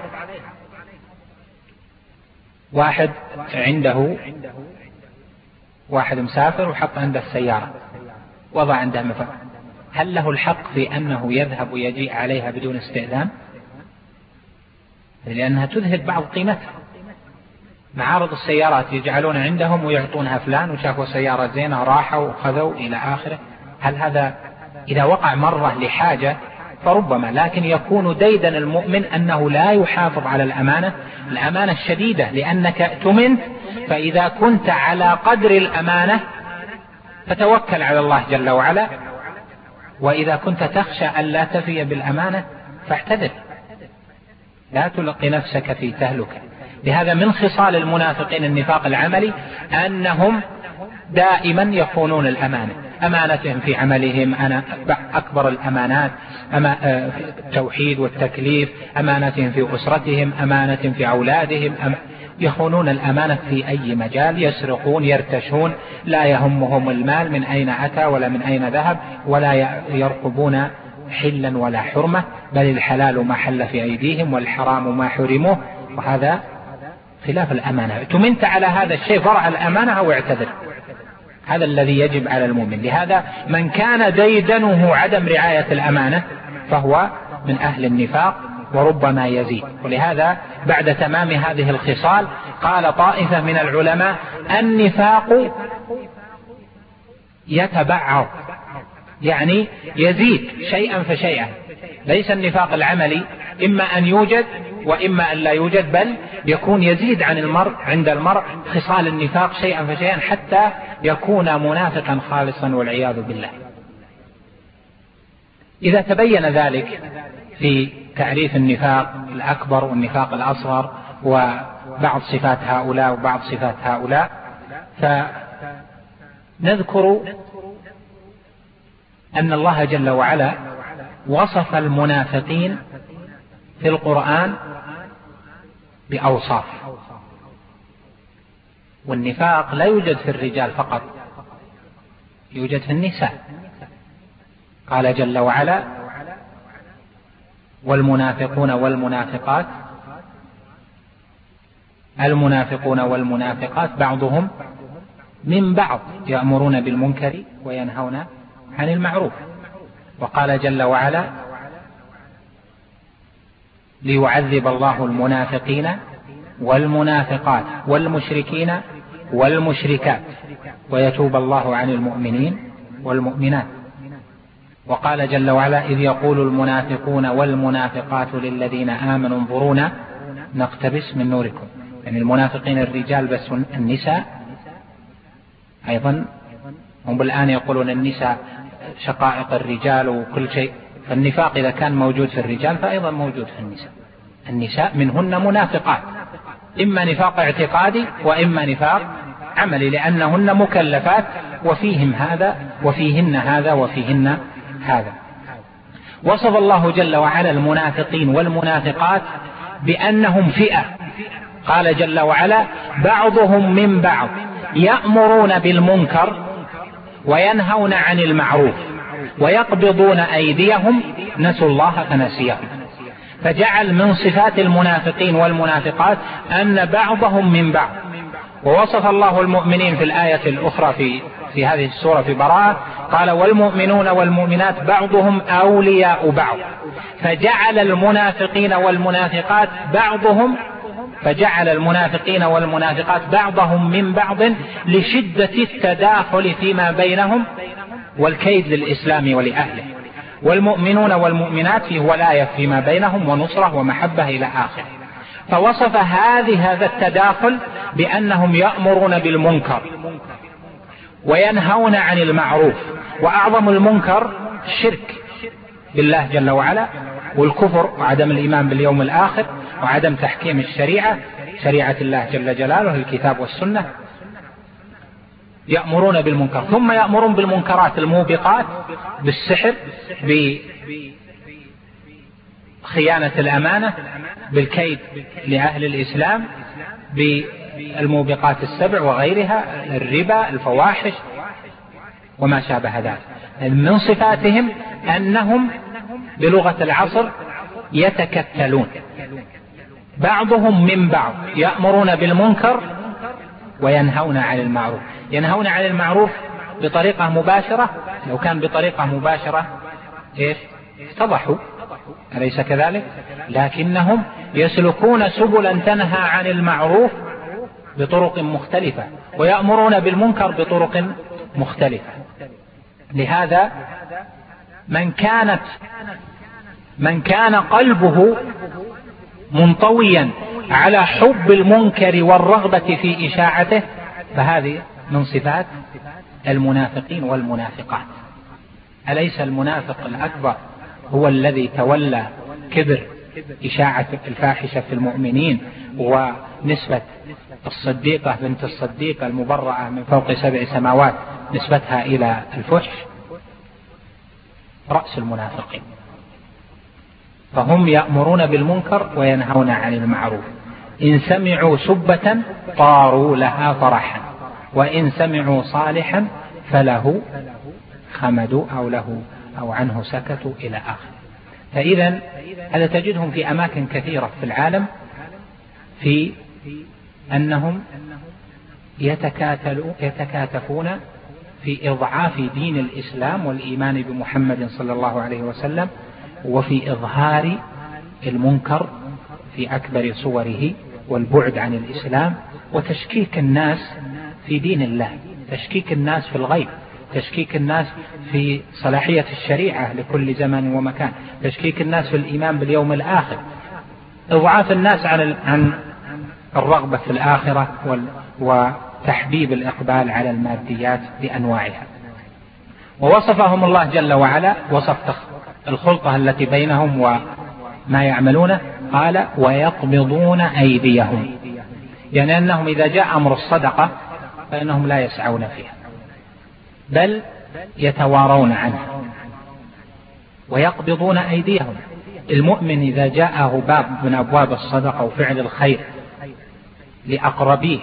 واحد عنده واحد مسافر وحط عنده السيارة وضع عنده مفاتيح هل له الحق في أنه يذهب ويجيء عليها بدون استئذان؟ لأنها تذهب بعض قيمتها. معارض السيارات يجعلون عندهم ويعطونها فلان وشافوا سيارة زينة راحوا وخذوا إلى آخره. هل هذا إذا وقع مرة لحاجة فربما لكن يكون ديدا المؤمن أنه لا يحافظ على الأمانة. الأمانة الشديدة لأنك اؤتمنت فإذا كنت على قدر الأمانة فتوكل على الله جل وعلا. وإذا كنت تخشى أن لا تفي بالأمانة فاعتذر لا تلقي نفسك في تهلكة. لهذا من خصال المنافقين النفاق العملي أنهم دائما يخونون الأمانة. أمانتهم في عملهم أنا أكبر الأمانات أما التوحيد والتكليف أمانتهم في أسرتهم أمانتهم في أولادهم يخونون الأمانة في أي مجال يسرقون يرتشون لا يهمهم المال من أين أتى ولا من أين ذهب ولا يرقبون حلا ولا حرمة بل الحلال ما حل في أيديهم والحرام ما حرموه. وهذا خلاف الأمانة. اؤتمنت على هذا الشيء فرع الأمانة أو اعتذر؟ هذا الذي يجب على المؤمن. لهذا من كان ديدنه عدم رعاية الأمانة فهو من أهل النفاق. وربما يزيد. ولهذا بعد تمام هذه الخصال قال طائفة من العلماء النفاق يتبعض يعني يزيد شيئا فشيئا. ليس النفاق العملي إما أن يوجد وإما أن لا يوجد بل يكون يزيد عن المرء عند المرء خصال النفاق شيئا فشيئا حتى يكون منافقا خالصا والعياذ بالله. إذا تبين ذلك في تعريف النفاق الأكبر والنفاق الأصغر وبعض صفات هؤلاء وبعض صفات هؤلاء. فنذكر أن الله جل وعلا وصف المنافقين في القرآن بأوصاف. والنفاق لا يوجد في الرجال فقط يوجد في النساء. قال جل وعلا والمنافقون والمنافقات المنافقون والمنافقات بعضهم من بعض يأمرون بالمنكر وينهون عن المعروف. وقال جل وعلا ليعذب الله المنافقين والمنافقات والمشركين والمشركات ويتوب الله عن المؤمنين والمؤمنات. وقال جل وعلا إذ يقول المنافقون والمنافقات للذين آمنوا انظرونا نقتبس من نوركم. يعني المنافقين الرجال بس النساء أيضا. هم الآن يقولون النساء شقائق الرجال وكل شيء. فالنفاق إذا كان موجود في الرجال فأيضا موجود في النساء. النساء منهن منافقات. إما نفاق اعتقادي وإما نفاق عملي لأنهن مكلفات وفيهم هذا وفيهن هذا وفيهن هذا. وصف الله جل وعلا المنافقين والمنافقات بأنهم فئة. قال جل وعلا بعضهم من بعض يأمرون بالمنكر وينهون عن المعروف ويقبضون أيديهم نسوا الله فنسيهم. فجعل من صفات المنافقين والمنافقات أن بعضهم من بعض. ووصف الله المؤمنين في الآية الأخرى في في هذه السورة في براءة قال والمؤمنون والمؤمنات بعضهم أولياء بعض. فجعل المنافقين والمنافقات بعضهم فجعل المنافقين والمنافقات بعضهم من بعض لشدة التداخل فيما بينهم والكيد للإسلام ولأهله. والمؤمنون والمؤمنات في ولاية فيما بينهم ونصرة ومحبة إلى آخره فوصف هذه هذا التداخل بأنهم يأمرون بالمنكر. وينهون عن المعروف. وأعظم المنكر الشرك بالله جل وعلا والكفر وعدم الإيمان باليوم الآخر وعدم تحكيم الشريعة شريعة الله جل جلاله الكتاب والسنة. يأمرون بالمنكر ثم يأمرون بالمنكرات الموبقات بالسحر بخيانة الأمانة بالكيد لأهل الإسلام بالموبقات السبع وغيرها الربا الفواحش وما شابه ذلك. من صفاتهم أنهم بلغة العصر يتكتلون. بعضهم من بعض يأمرون بالمنكر وينهون عن المعروف. ينهون عن المعروف بطريقة مباشرة لو كان بطريقة مباشرة إيش؟ اتضحوا. أليس كذلك؟ لكنهم يسلكون سبلا تنهى عن المعروف بطرق مختلفة ويأمرون بالمنكر بطرق مختلفة. لهذا من كانت من كان قلبه منطويا على حب المنكر والرغبة في إشاعته فهذه من صفات المنافقين والمنافقات. أليس المنافق الأكبر هو الذي تولى كبر إشاعة الفاحشة في المؤمنين ونسبة الصديقة بنت الصديقة المبرأة من فوق سبع سماوات نسبتها إلى الفحش رأس المنافقين. فهم يأمرون بالمنكر وينهون عن المعروف. إن سمعوا سبة طاروا لها فرحا وإن سمعوا صالحا فله خمدوا أو له أو عنه سكتوا إلى آخره فإذا هذا تجدهم في أماكن كثيرة في العالم في أنهم يتكاتفون في إضعاف دين الإسلام والإيمان بمحمد صلى الله عليه وسلم وفي إظهار المنكر في أكبر صوره والبعد عن الإسلام وتشكيك الناس في دين الله تشكيك الناس في الغيب. تشكيك الناس في صلاحية الشريعة لكل زمان ومكان. تشكيك الناس في الإيمان باليوم الآخر. إضعاف الناس عن عن الرغبة في الآخرة وتحبيب الإقبال على الماديات بأنواعها. ووصفهم الله جل وعلا وصف الخلطة التي بينهم وما يعملونه قال ويقبضون أيديهم. يعني أنهم إذا جاء أمر الصدقة فإنهم لا يسعون فيها. بل يتوارون عنها ويقبضون أيديهم. المؤمن إذا جاءه باب من أبواب الصدقة وفعل الخير لأقربيه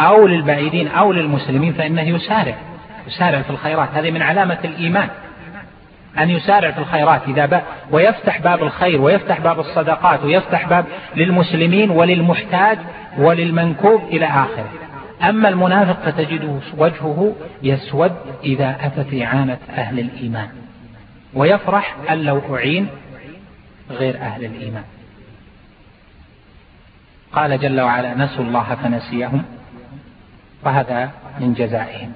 أو للبعيدين أو للمسلمين فإنه يسارع يسارع في الخيرات. هذه من علامة الإيمان أن يسارع في الخيرات إذا باب ويفتح باب الخير ويفتح باب الصدقات ويفتح باب للمسلمين وللمحتاج وللمنكوب إلى آخره. أما المنافق فتجده وجهه يسود إذا أتت إعانة أهل الإيمان ويفرح أن لو أعين غير أهل الإيمان. قال جل وعلا نسوا الله فنسيهم. وهذا من جزائهم.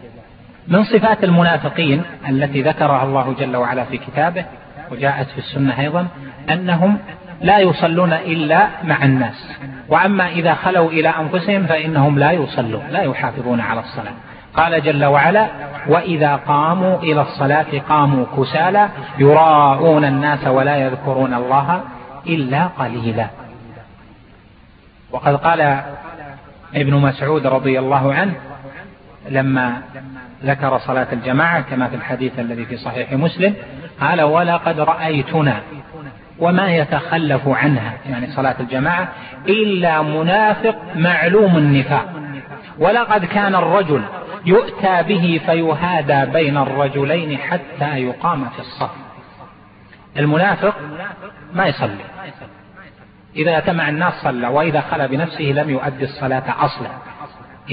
من صفات المنافقين التي ذكرها الله جل وعلا في كتابه وجاءت في السنة أيضا أنهم لا يصلون إلا مع الناس. وأما إذا خلوا إلى أنفسهم فإنهم لا يصلون لا يحافظون على الصلاة. قال جل وعلا وإذا قاموا إلى الصلاة قاموا كسالى يراءون الناس ولا يذكرون الله إلا قليلا. وقد قال ابن مسعود رضي الله عنه لما ذكر صلاة الجماعة كما في الحديث الذي في صحيح مسلم قال ولقد رأيتنا وما يتخلف عنها يعني صلاة الجماعة إلا منافق معلوم النفاق. ولقد كان الرجل يؤتى به فيهادى بين الرجلين حتى يقام في الصف. المنافق ما يصلي. إذا أتمع الناس صلى وإذا خلى بنفسه لم يؤدي الصلاة أصلا.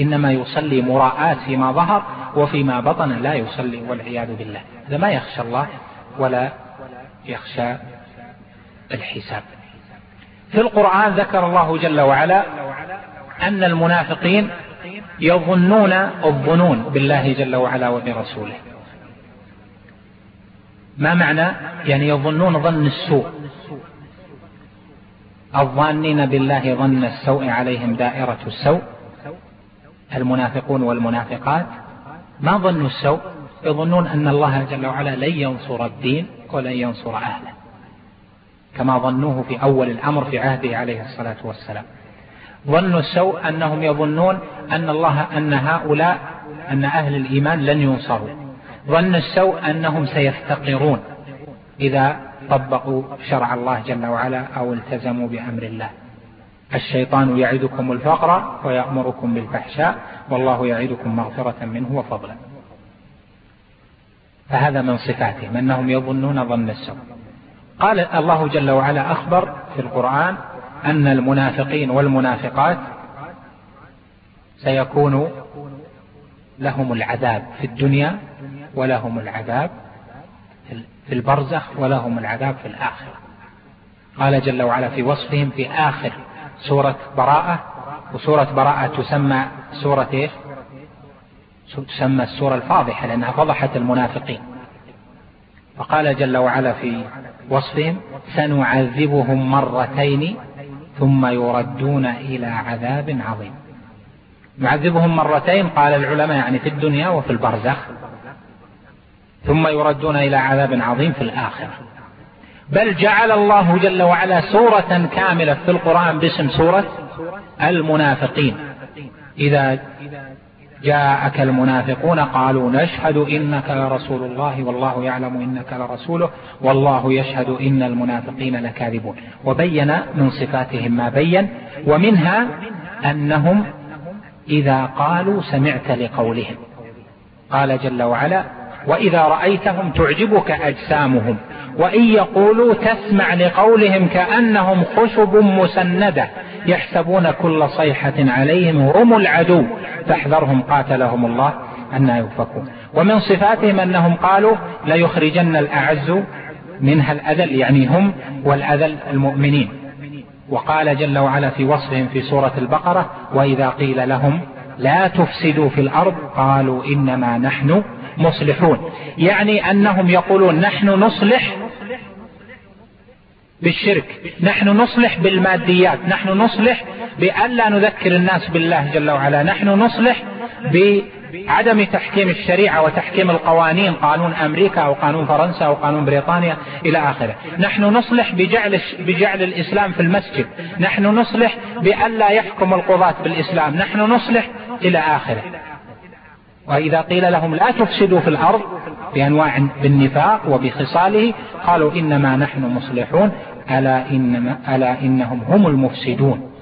إنما يصلي مراءات فيما ظهر وفيما بطن لا يصلي والعياذ بالله. هذا ما يخشى الله ولا يخشى الحساب. في القرآن ذكر الله جل وعلا أن المنافقين يظنون الظنون بالله جل وعلا وبرسوله. ما معنى؟ يعني يظنون ظن السوء. الظانين بالله ظن السوء عليهم دائرة السوء. المنافقون والمنافقات ما ظنوا السوء؟ يظنون أن الله جل وعلا لن ينصر الدين ولن ينصر أهله. كما ظنوه في أول الأمر في عهده عليه الصلاة والسلام. ظنوا السوء أنهم يظنون أن الله أن هؤلاء أن أهل الإيمان لن ينصروا. ظن السوء أنهم سيفتقرون إذا طبقوا شرع الله جل وعلا أو التزموا بأمر الله. الشيطان يعدكم الفقر ويأمركم بالفحشاء والله يعدكم مغفرة منه وفضلا. فهذا من صفاتهم أنهم يظنون ظن السوء. قال الله جل وعلا أخبر في القرآن أن المنافقين والمنافقات سيكون لهم العذاب في الدنيا ولهم العذاب في البرزخ ولهم العذاب في الآخرة. قال جل وعلا في وصفهم في آخر سورة براءة وسورة براءة تسمى سورة إيش؟ تسمى السورة الفاضحة لأنها فضحت المنافقين. فقال جل وعلا في وصفهم سنعذبهم مرتين ثم يردون إلى عذاب عظيم. نعذبهم مرتين قال العلماء يعني في الدنيا وفي البرزخ. ثم يردون إلى عذاب عظيم في الآخرة. بل جعل الله جل وعلا سورة كاملة في القرآن باسم سورة المنافقين. إذا جاءك المنافقون قالوا نشهد إنك لرسول الله والله يعلم إنك لرسوله والله يشهد إن المنافقين لكاذبون. وبين من صفاتهم ما بين ومنها أنهم إذا قالوا سمعت لقولهم. قال جل وعلا وإذا رأيتهم تعجبك أجسامهم وإن يقولوا تسمع لقولهم كأنهم خشب مسندة يحسبون كل صيحة عليهم هم العدو. فاحذرهم قاتلهم الله أن يؤفكون. ومن صفاتهم أنهم قالوا ليخرجن الأعز منها الأذل يعني هم والأذل المؤمنين. وقال جل وعلا في وصفهم في سورة البقرة وإذا قيل لهم لا تفسدوا في الأرض قالوا إنما نحن مصلحون. يعني أنهم يقولون نحن نصلح بالشرك. نحن نصلح بالماديات نحن نصلح بألا نذكر الناس بالله جل وعلا نحن نصلح بعدم تحكيم الشريعة وتحكيم القوانين قانون أمريكا أو قانون فرنسا أو قانون بريطانيا إلى آخره. نحن نصلح بجعل, بجعل الإسلام في المسجد. نحن نصلح بألا يحكم القضاة بالإسلام. نحن نصلح إلى آخره. وإذا قيل لهم لا تفسدوا في الأرض بأنواع بالنفاق وبخصاله قالوا إنما نحن مصلحون ألا, إنما ألا إنهم هم المفسدون.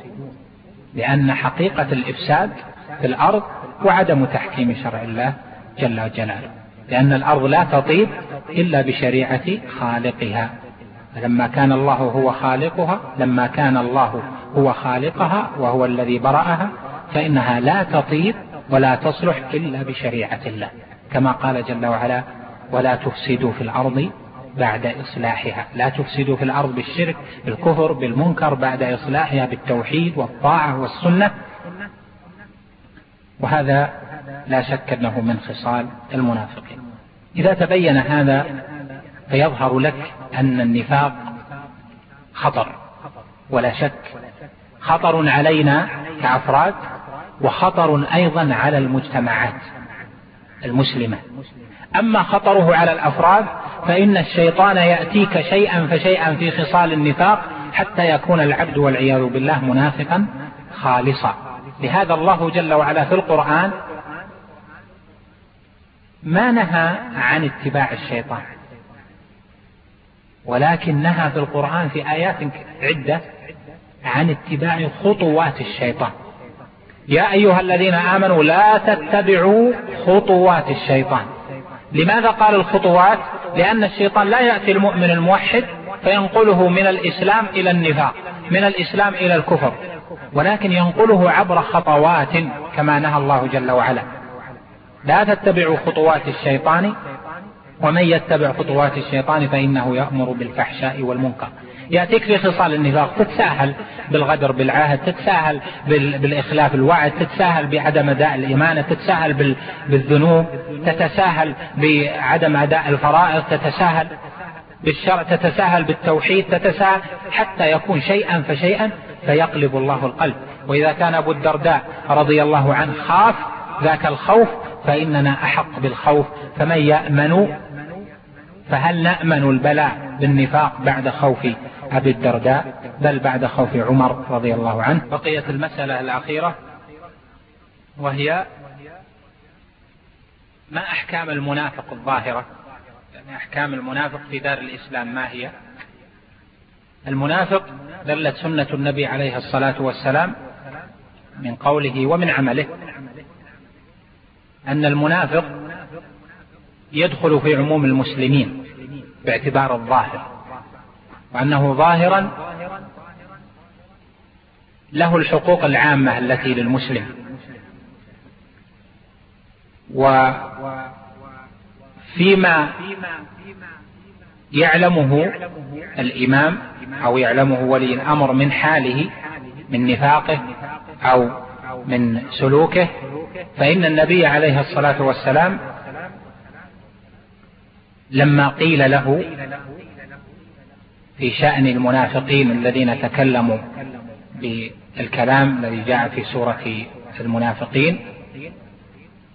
لأن حقيقة الإفساد في الأرض وعدم تحكيم شرع الله جل جلاله لأن الأرض لا تطيب إلا بشريعة خالقها. لما كان الله هو خالقها لما كان الله هو خالقها وهو الذي برأها فإنها لا تطيب ولا تصلح إلا بشريعة الله. كما قال جل وعلا ولا تفسدوا في الأرض بعد إصلاحها. لا تفسدوا في الأرض بالشرك بالكفر بالمنكر بعد إصلاحها بالتوحيد والطاعة والسنة. وهذا لا شك أنه من خصال المنافقين. إذا تبين هذا فيظهر لك أن النفاق خطر ولا شك. خطر علينا كأفراد وخطر أيضا على المجتمعات المسلمة. أما خطره على الأفراد فإن الشيطان يأتيك شيئا فشيئا في خصال النفاق حتى يكون العبد والعياذ بالله منافقا خالصا. لهذا الله جل وعلا في القرآن ما نهى عن اتباع الشيطان ولكن نهى في القرآن في آيات عدة عن اتباع خطوات الشيطان. يا أيها الذين آمنوا لا تتبعوا خطوات الشيطان. لماذا قال الخطوات؟ لأن الشيطان لا يأتي المؤمن الموحد فينقله من الإسلام إلى النفاق من الإسلام إلى الكفر ولكن ينقله عبر خطوات كما نهى الله جل وعلا. لا تتبعوا خطوات الشيطان ومن يتبع خطوات الشيطان فإنه يأمر بالفحشاء والمنكر. يأتيك في خصال النفاق تتساهل بالغدر بالعهد تتساهل بالإخلاف الوعد تتساهل بعدم أداء الإيمانة تتساهل بالذنوب تتساهل بعدم أداء الفرائض تتساهل بالشرع تتساهل بالتوحيد تتساهل حتى يكون شيئا فشيئا فيقلب الله القلب. وإذا كان أبو الدرداء رضي الله عنه خاف ذاك الخوف فإننا أحق بالخوف فمن يأمن فهل نأمن البلاء بالنفاق بعد خوف أبي الدرداء بل بعد خوف عمر رضي الله عنه. بقيت المسألة الأخيرة وهي ما أحكام المنافق الظاهرة؟ يعني أحكام المنافق في دار الإسلام ما هي؟ المنافق دلت سنة النبي عليه الصلاة والسلام من قوله ومن عمله أن المنافق يدخل في عموم المسلمين باعتبار الظاهر. وأنه ظاهرا له الحقوق العامة التي للمسلم. وفيما يعلمه الإمام أو يعلمه ولي الأمر من حاله من نفاقه أو من سلوكه فإن النبي عليه الصلاة والسلام لما قيل له في شأن المنافقين الذين تكلموا بالكلام الذي جاء في سورة المنافقين.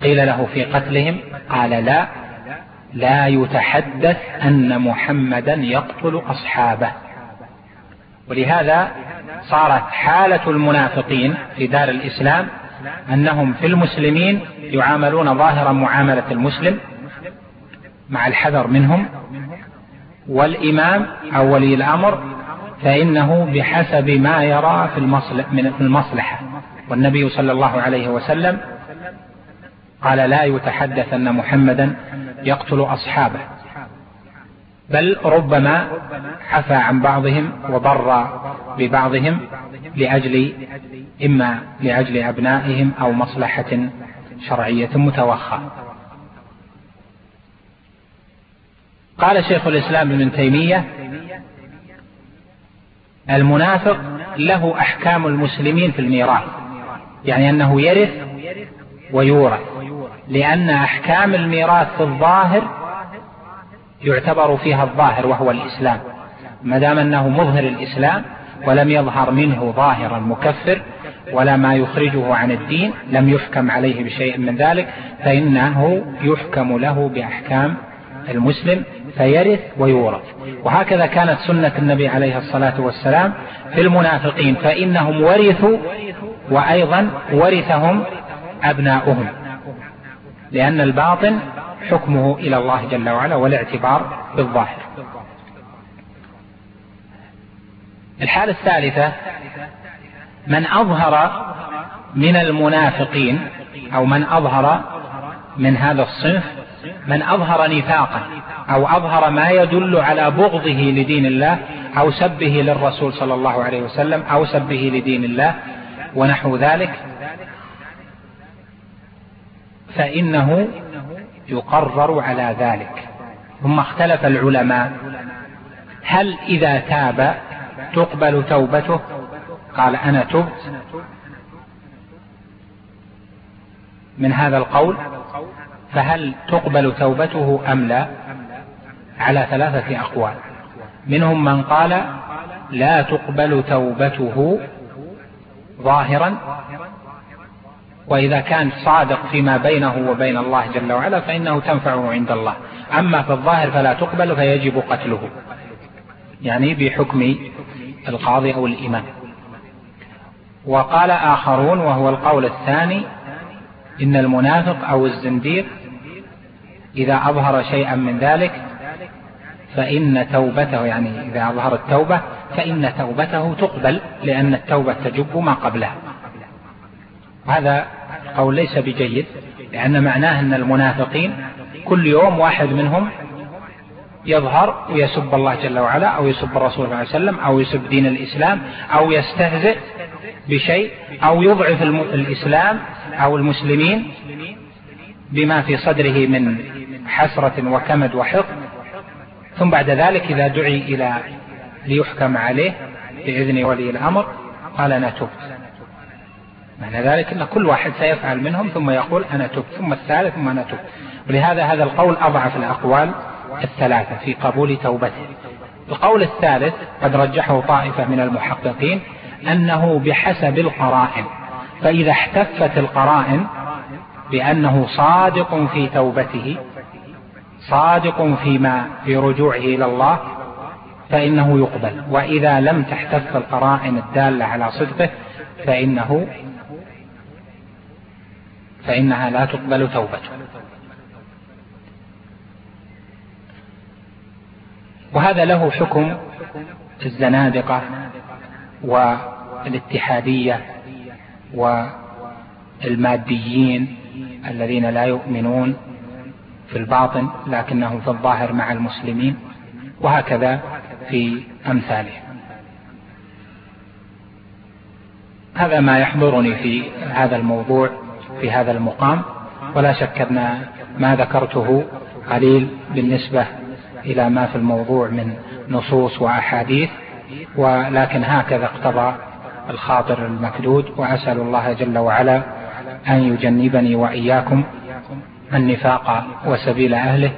قيل له في قتلهم قال لا لا يتحدث أن محمدا يقتل أصحابه. ولهذا صارت حالة المنافقين في دار الإسلام أنهم في المسلمين يعاملون ظاهرا معاملة المسلم مع الحذر منهم والإمام أو ولي الأمر فإنه بحسب ما يرى في من المصلحة. والنبي صلى الله عليه وسلم قال لا يتحدث أن محمدا يقتل أصحابه بل ربما عفى عن بعضهم وبر ببعضهم لأجل إما لأجل أبنائهم أو مصلحة شرعية متوخى قال شيخ الإسلام ابن تيمية المنافق له أحكام المسلمين في الميراث يعني أنه يرث ويورث لأن أحكام الميراث في الظاهر يعتبر فيها الظاهر وهو الإسلام ما دام أنه مظهر الإسلام ولم يظهر منه ظاهرا مكفر ولا ما يخرجه عن الدين لم يحكم عليه بشيء من ذلك فإنه يحكم له بأحكام المسلم فيرث ويورث. وهكذا كانت سنة النبي عليه الصلاة والسلام في المنافقين فإنهم ورثوا وأيضا ورثهم أبناؤهم لأن الباطن حكمه إلى الله جل وعلا والاعتبار بالظاهر. الحالة الثالثة من أظهر من المنافقين أو من أظهر من هذا الصنف من أظهر نفاقا أو أظهر ما يدل على بغضه لدين الله أو سبه للرسول صلى الله عليه وسلم أو سبه لدين الله ونحو ذلك فإنه يقرر على ذلك. ثم اختلف العلماء هل إذا تاب تقبل توبته؟ قال أنا تبت. من هذا القول فهل تقبل توبته أم لا؟ على ثلاثة أقوال. منهم من قال لا تقبل توبته ظاهرا. وإذا كان صادق فيما بينه وبين الله جل وعلا فإنه تنفعه عند الله. أما في الظاهر فلا تقبل فيجب قتله. يعني بحكم القاضي أو الإمام. وقال آخرون وهو القول الثاني إن المنافق أو الزنديق إذا أظهر شيئا من ذلك فإن توبته يعني إذا أظهر التوبة فإن توبته تقبل لأن التوبة تجب ما قبلها. هذا قول ليس بجيد لأن معناه أن المنافقين كل يوم واحد منهم يظهر ويسب الله جل وعلا أو يسب الرسول صلى الله عليه وسلم أو يسب دين الإسلام أو يستهزئ بشيء أو يضعف الإسلام أو المسلمين بما في صدره من حسرة وكمد وحقد. ثم بعد ذلك إذا دعي إلى ليحكم عليه بإذن ولي الأمر قال أنا تبت. معنى ذلك أن كل واحد سيفعل منهم ثم يقول أنا تبت ثم الثالث ثم أنا تبت. ولهذا هذا القول أضعف الأقوال الثلاثة في قبول توبته. القول الثالث قد رجحه طائفة من المحققين أنه بحسب القرائن. فإذا احتفت القرائن بأنه صادق في توبته صادق فيما في رجوعه إلى الله فإنه يقبل. وإذا لم تحتف القرائن الدالة على صدقه فإنه فإنها لا تقبل توبته. وهذا له حكم الزنادقة والاتحادية والماديين الذين لا يؤمنون في الباطن لكنهم في الظاهر مع المسلمين وهكذا في أمثاله. هذا ما يحضرني في هذا الموضوع في هذا المقام ولا شك أن ما ذكرته قليل بالنسبة إلى ما في الموضوع من نصوص وأحاديث ولكن هكذا اقتضى الخاطر المكدود وأسأل الله جل وعلا أن يجنبني وإياكم النفاق وسبيل أهله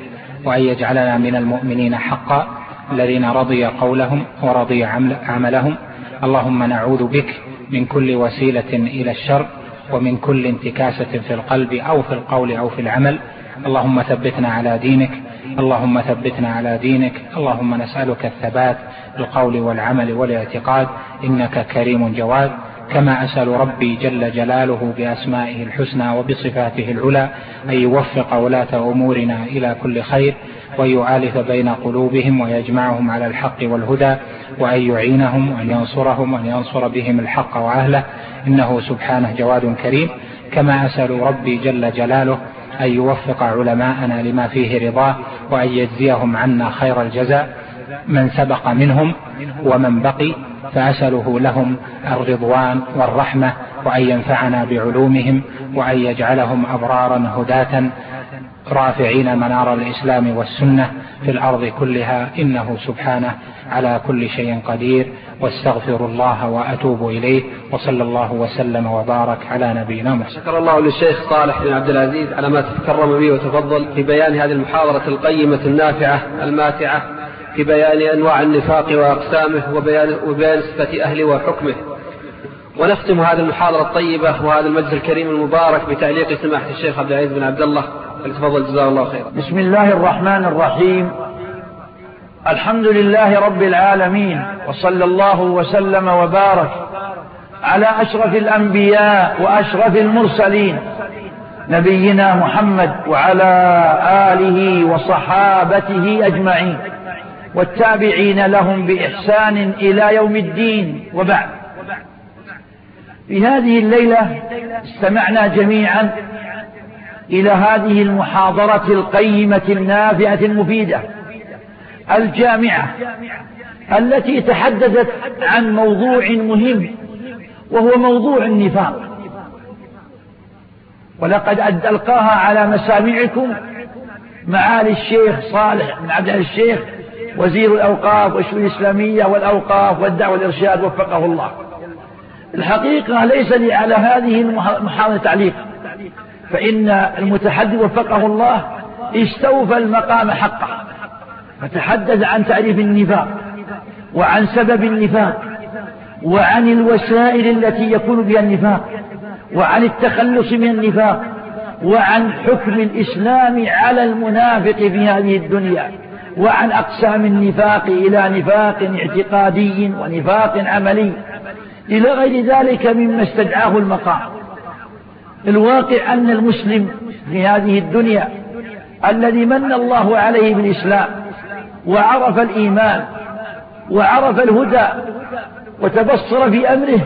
وأن يجعلنا من المؤمنين حقا الذين رضي قولهم ورضي عملهم. اللهم نعوذ بك من كل وسيلة إلى الشر ومن كل انتكاسة في القلب أو في القول أو في العمل. اللهم ثبتنا على دينك اللهم ثبتنا على دينك. اللهم نسألك الثبات بالقول والعمل والاعتقاد إنك كريم جواد. كما أسأل ربي جل جلاله بأسمائه الحسنى وبصفاته العلى أن يوفق ولاة أمورنا إلى كل خير وأن يؤالف بين قلوبهم ويجمعهم على الحق والهدى وأن يعينهم وأن ينصرهم وأن ينصر بهم الحق وأهله. إنه سبحانه جواد كريم. كما أسأل ربي جل جلاله أن يوفق علماءنا لما فيه رضاه وأن يجزيهم عنا خير الجزاء. من سبق منهم ومن بقي فأسأله لهم الرضوان والرحمة وأن ينفعنا بعلومهم وأن يجعلهم أبرارا هداة رافعين منار الإسلام والسنة في الأرض كلها إنه سبحانه على كل شيء قدير واستغفر الله وأتوب إليه وصلى الله وسلم وبارك على نبينا محمد. شكر الله للشيخ صالح بن عبد العزيز على ما تكرم به وتفضل في بيان هذه المحاضرة القيمة النافعة الماتعة. في بيان أنواع النفاق وأقسامه وبيان, وبيان صفة أهله وحكمه. ونختم هذه المحاضرة الطيبة وهذا المجلس الكريم المبارك بتعليق سماحة الشيخ عبد العزيز بن عبد الله. فلتفضل جزاه الله خيرا. بسم الله الرحمن الرحيم. الحمد لله رب العالمين وصلى الله وسلم وبارك على أشرف الأنبياء وأشرف المرسلين نبينا محمد وعلى آله وصحابته أجمعين. والتابعين لهم بإحسان إلى يوم الدين وبعد. في هذه الليلة استمعنا جميعا إلى هذه المحاضرة القيمة النافعة المفيدة الجامعة التي تحدثت عن موضوع مهم وهو موضوع النفاق. ولقد ألقاها على مسامعكم معالي الشيخ صالح بن عبد الشيخ وزير الأوقاف والشؤون الإسلامية والأوقاف والدعوة والإرشاد وفقه الله. الحقيقة ليس لي على هذه المحاضرة تعليق. فإن المتحدث وفقه الله استوفى المقام حقه. فتحدث عن تعريف النفاق وعن سبب النفاق وعن الوسائل التي يكون بها النفاق وعن التخلص من النفاق وعن حكم الإسلام على المنافق في هذه الدنيا. وعن أقسام النفاق إلى نفاق اعتقادي ونفاق عملي. إلى غير ذلك مما استدعاه المقام. الواقع أن المسلم في هذه الدنيا الذي من الله عليه بالإسلام وعرف الإيمان وعرف الهدى وتبصر في أمره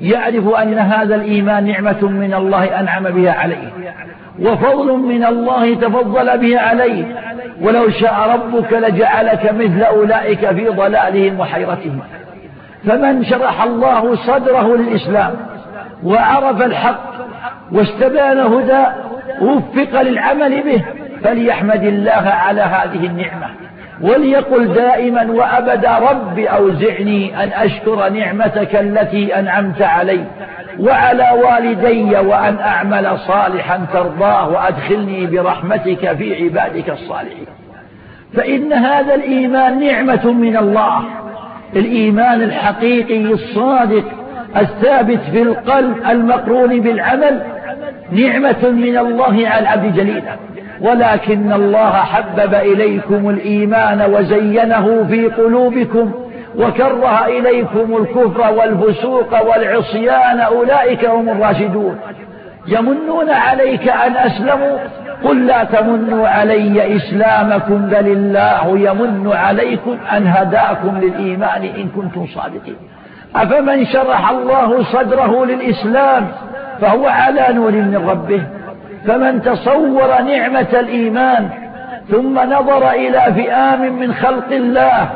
يعرف أن هذا الإيمان نعمة من الله أنعم بها عليه وفضل من الله تفضل به عليه ولو شاء ربك لجعلك مثل أولئك في ضلالهم وحيرتهم. فمن شرح الله صدره للإسلام وعرف الحق واستبان هدى وفق للعمل به فليحمد الله على هذه النعمة. وليقل دائما وأبدا رب أوزعني أن أشكر نعمتك التي أنعمت علي. وعلى والدي وأن أعمل صالحا ترضاه وأدخلني برحمتك في عبادك الصالحين. فإن هذا الإيمان نعمة من الله. الإيمان الحقيقي الصادق الثابت في القلب المقرون بالعمل نعمة من الله على العبد جليلا. ولكن الله حبب إليكم الإيمان وزينه في قلوبكم وكره إليكم الكفر والفسوق والعصيان أولئك هم الراشدون. يمنون عليك أن أسلموا؟ قل لا تمنوا علي إسلامكم بل الله يمن عليكم أن هداكم للإيمان إن كنتم صادقين. أفمن شرح الله صدره للإسلام فهو على نور من ربه. فمن تصور نعمة الإيمان ثم نظر إلى فئام من خلق الله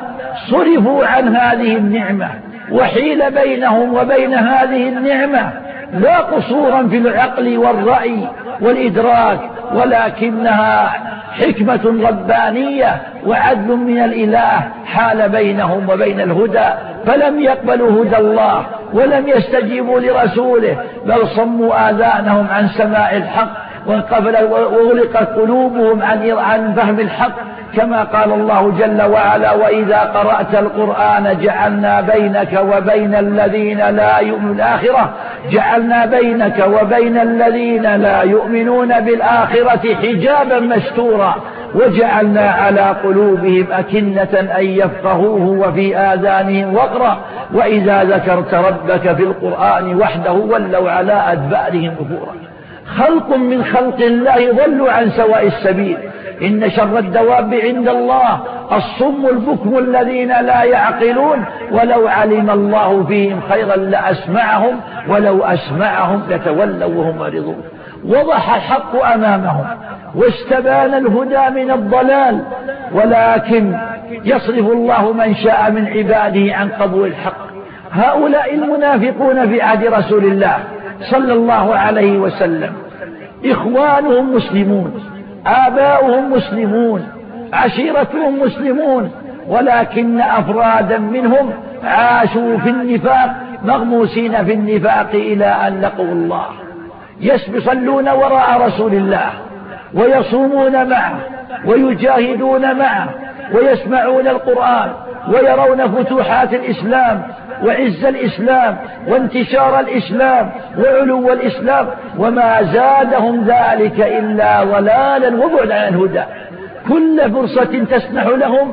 صرفوا عن هذه النعمة وحيل بينهم وبين هذه النعمة لا قصورا في العقل والرأي والإدراك ولكنها حكمة ربانية وعدل من الإله حال بينهم وبين الهدى فلم يقبلوا هدى الله ولم يستجيبوا لرسوله بل صموا آذانهم عن سماع الحق وانقفل وغلقت قلوبهم عن عن فهم الحق. كما قال الله جل وعلا وإذا قرأت القرآن جعلنا بينك وبين الذين لا يؤمنون الآخرة جعلنا بينك وبين الذين لا يؤمنون بالآخرة حجابا مستورا وجعلنا على قلوبهم أكنة أن يفقهوه وفي آذانهم وقرا وإذا ذكرت ربك في القرآن وحده ولوا على أدبارهم نفورا خلق من خلق الله ضلوا عن سواء السبيل. إن شر الدواب عند الله الصم البكم الذين لا يعقلون. ولو علم الله فيهم خيرا لأسمعهم ولو أسمعهم لتولوا وهم معرضون. وضح الحق أمامهم واستبان الهدى من الضلال. ولكن يصرف الله من شاء من عباده عن قبول الحق. هؤلاء المنافقون في عهد رسول الله. صلى الله عليه وسلم. إخوانهم مسلمون آباؤهم مسلمون عشيرتهم مسلمون ولكن أفرادا منهم عاشوا في النفاق مغموسين في النفاق إلى أن لقوا الله. يصلون وراء رسول الله ويصومون معه ويجاهدون معه ويسمعون القرآن ويرون فتوحات الإسلام وعز الإسلام وانتشار الإسلام وعلو الإسلام وما زادهم ذلك إلا ضلالا وبعدا عن الهدى. كل فرصة تسنح لهم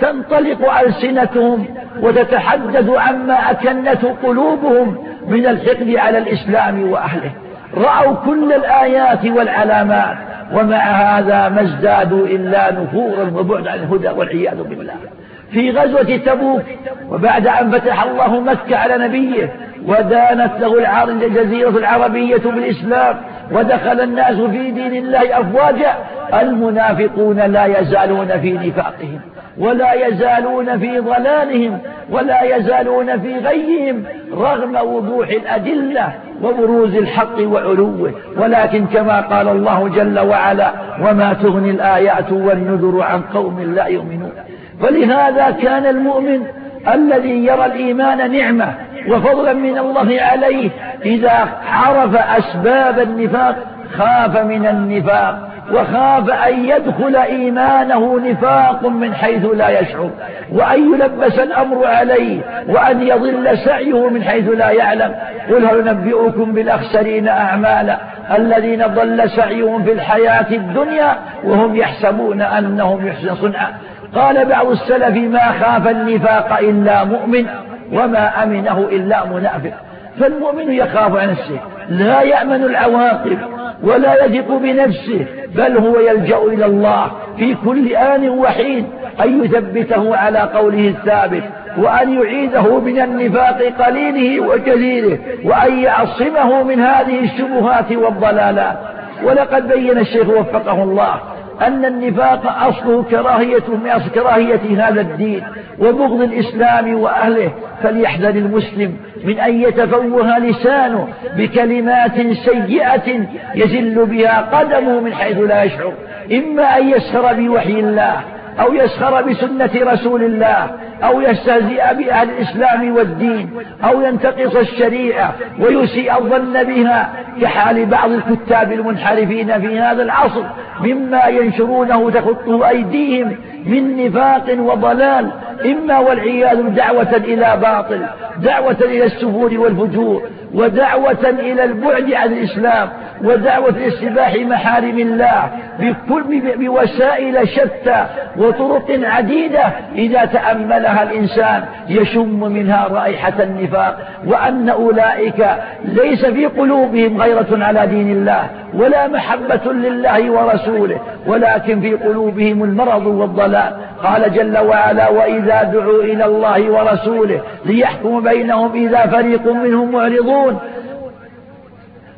تنطلق ألسنتهم وتتحدث عما أكنته قلوبهم من الحقد على الإسلام وأهله. رأوا كل الآيات والعلامات ومع هذا ما ازدادوا إلا نفورا وبعد عن الهدى والعياذ بالله. في غزوة تبوك وبعد أن فتح الله مكة على نبيه ودانت له الجزيرة العربية بالإسلام ودخل الناس في دين الله أفواجا المنافقون لا يزالون في نفاقهم ولا يزالون في ضلالهم ولا يزالون في غيهم رغم وضوح الأدلة وبروز الحق وعلوه. ولكن كما قال الله جل وعلا وما تغني الآيات والنذر عن قوم لا يؤمنون فلهذا كان المؤمن الذي يرى الإيمان نعمة وفضلا من الله عليه إذا عرف أسباب النفاق خاف من النفاق وخاف أن يدخل إيمانه نفاق من حيث لا يشعر وأن يلبس الأمر عليه وأن يضل سعيه من حيث لا يعلم. قل هل نبئكم بالأخسرين أعمالا الذين ضل سعيهم في الحياة الدنيا وهم يحسبون أنهم يحسن صنعا. قال بعض السلف ما خاف النفاق إلا مؤمن وما أمنه إلا منافق. فالمؤمن يخاف عن نفسه لا يأمن العواقب ولا يثق بنفسه بل هو يلجأ إلى الله في كل آن وحين أن يثبته على قوله الثابت وأن يعيده من النفاق قليله وكثيره وأن يعصمه من هذه الشبهات والضلالات. ولقد بين الشيخ وفقه الله أن النفاق أصله كراهية من أصل كراهية هذا الدين وبغض الإسلام وأهله. فليحذر المسلم من أن يتفوه لسانه بكلمات سيئة يزل بها قدمه من حيث لا يشعر. إما أن يسخر بوحي الله أو يسخر بسنة رسول الله أو يستهزئ بأهل الإسلام والدين أو ينتقص الشريعة ويسيء الظن بها كحال بعض الكتاب المنحرفين في هذا العصر مما ينشرونه تخطه أيديهم من نفاق وضلال إما والعياذ دعوة إلى باطل دعوة إلى السفور والفجور ودعوة إلى البعد عن الإسلام ودعوة لاستباح محارم الله بكل بوسائل شتى وطرق عديدة إذا تأملها الإنسان يشم منها رائحة النفاق وأن أولئك ليس في قلوبهم غيرة على دين الله ولا محبة لله ورسوله ولكن في قلوبهم المرض والضلال. قال جل وعلا وإذا دعوا إلى الله ورسوله ليحكم بينهم إذا فريق منهم معرضون.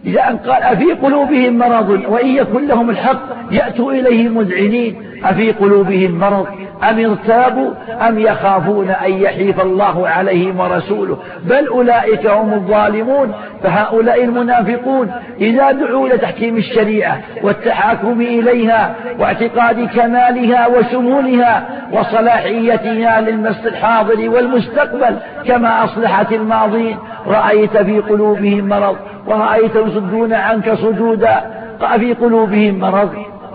إذا أن قال أفي قلوبهم مرض؟ وإن يكن لهم الحق يأتوا إليه مذعنين. أفي قلوبهم مرض؟ أم ارتابوا؟ أم يخافون أن يحيف الله عليهم ورسوله؟ بل أولئك هم الظالمون. فهؤلاء المنافقون إذا دعوا لتحكيم الشريعة والتحاكم إليها واعتقاد كمالها وشمولها وصلاحيتها للمس الحاضر والمستقبل كما أصلحت الماضين رأيت في قلوبهم مرض ورأيتهم يصدون عنك صدودا في قلوبهم مرض.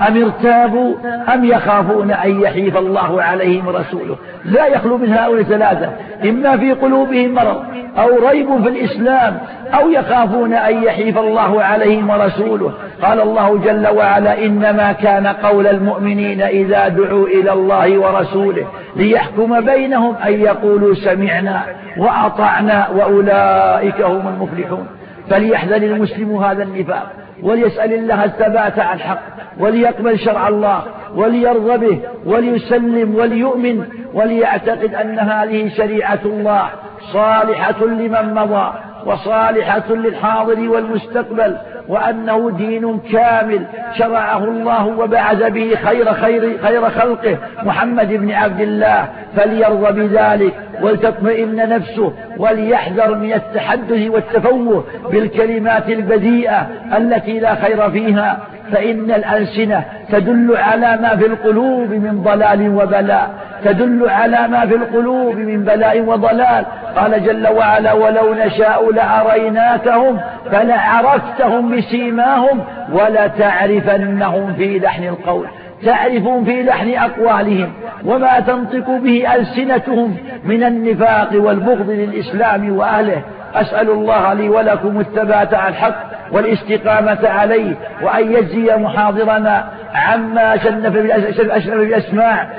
أم ارتابوا أم يخافون أن يحيف الله عليهم رسوله؟ لا يخلو من هؤلاء ثلاثة إما في قلوبهم مرض أو ريب في الإسلام أو يخافون أن يحيف الله عليهم ورسوله. قال الله جل وعلا إنما كان قول المؤمنين إذا دعوا إلى الله ورسوله ليحكم بينهم أن يقولوا سمعنا وأطعنا وأولئك هم المفلحون. فليحذر المسلم هذا النفاق. وليسأل الله الثبات على الحق وليقبل شرع الله وليرضى به وليسلم وليؤمن وليعتقد أن هذه شريعة الله صالحة لمن مضى وصالحة للحاضر والمستقبل وأنه دين كامل شرعه الله وبعث به خير خير خير خلقه محمد بن عبد الله فليرضى بذلك ولتطمئن نفسه وليحذر من التحدث والتفوه بالكلمات البذيئة التي لا خير فيها. فإن الألسنة تدل على ما في القلوب من ضلال وبلاء. تدل على ما في القلوب من بلاء وضلال. قال جل وعلا ولو نشاء لأريناكهم فلعرفتهم بسيماهم ولتعرفنهم في لحن القول. تعرفون في لحن أقوالهم وما تنطق به ألسنتهم من النفاق والبغض للإسلام وأهله. أسأل الله لي ولكم الثبات على الحق والاستقامة عليه وأن يجزي محاضرنا عما شنف بالأسماع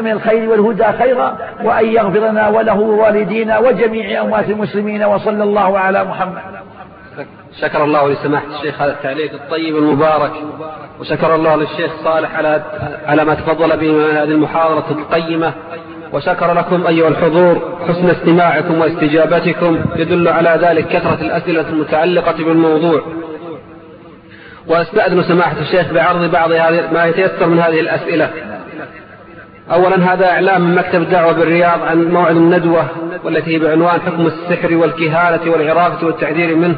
من الخير والهدى خيرا وأن يغفر لنا وله ووالدينا وجميع أموات المسلمين وصلى الله على محمد. شكر الله لسماحة الشيخ هذا التعليق الطيب المبارك وشكر الله للشيخ صالح على على ما تفضل به من هذه المحاضرة القيمة. وشكر لكم أيها الحضور حسن استماعكم واستجابتكم يدل على ذلك كثرة الأسئلة المتعلقة بالموضوع. وأستأذن سماحة الشيخ بعرض بعض ما يتيسر من هذه الأسئلة. أولا هذا إعلام من مكتب الدعوة بالرياض عن موعد الندوة والتي بعنوان حكم السحر والكهانة والعرافة والتحذير منه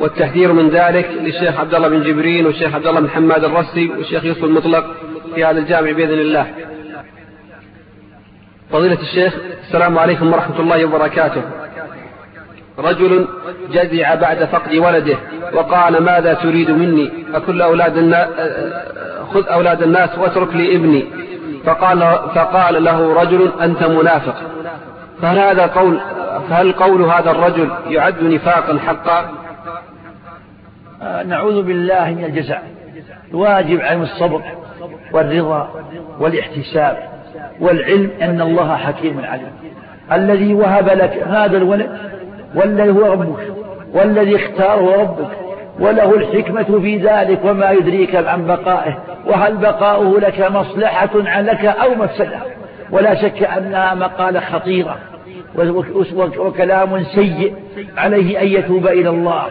والتحذير من ذلك للشيخ عبد الله بن جبرين والشيخ عبد الله بن حماد الرسي والشيخ يوسف المطلق في هذا الجامع بإذن الله. فضيلة الشيخ السلام عليكم ورحمة الله وبركاته. رجل جزع بعد فقد ولده وقال ماذا تريد مني؟ أكل أولاد الناس خذ أولاد الناس واترك لي ابني. فقال, فقال له رجل أنت منافق. فهل هذا قول فهل قول هذا الرجل يعد نفاقا حقا؟ آه، نعوذ بالله من الجزع. الواجب عن الصبر والرضا والاحتساب. والعلم أن الله حكيم عليم. الذي وهب لك هذا الولد والذي هو ربك والذي اختاره ربك وله الحكمة في ذلك وما يدريك عن بقائه وهل بقاؤه لك مصلحة لك أو مفسدة. ولا شك أنها مقالة خطيرة وكلام سيء عليه أن يتوب إلى الله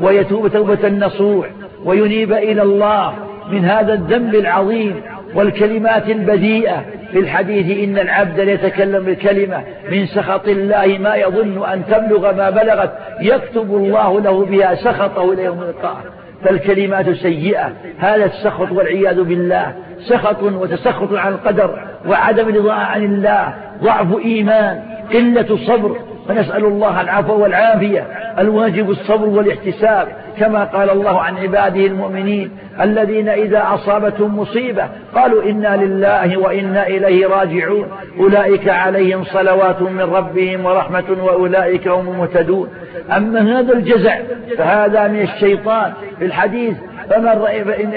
ويتوب توبة نصوح وينيب إلى الله من هذا الذنب العظيم. والكلمات البذيئة في الحديث إن العبد ليتكلم بالكلمة من سخط الله ما يظن أن تبلغ ما بلغت يكتب الله له بها سخطه إلى يوم القيامة. فالكلمات سيئة هذا السخط والعياذ بالله. سخط وتسخط عن القدر وعدم رضا عن الله. ضعف إيمان قلة صبر فنسأل الله العفو والعافية الواجب الصبر والاحتساب. كما قال الله عن عباده المؤمنين الذين إذا أصابتهم مصيبة قالوا إنا لله وإنا إليه راجعون. أولئك عليهم صلوات من ربهم ورحمة وأولئك هم المهتدون. أما هذا الجزع فهذا من الشيطان. في الحديث فمن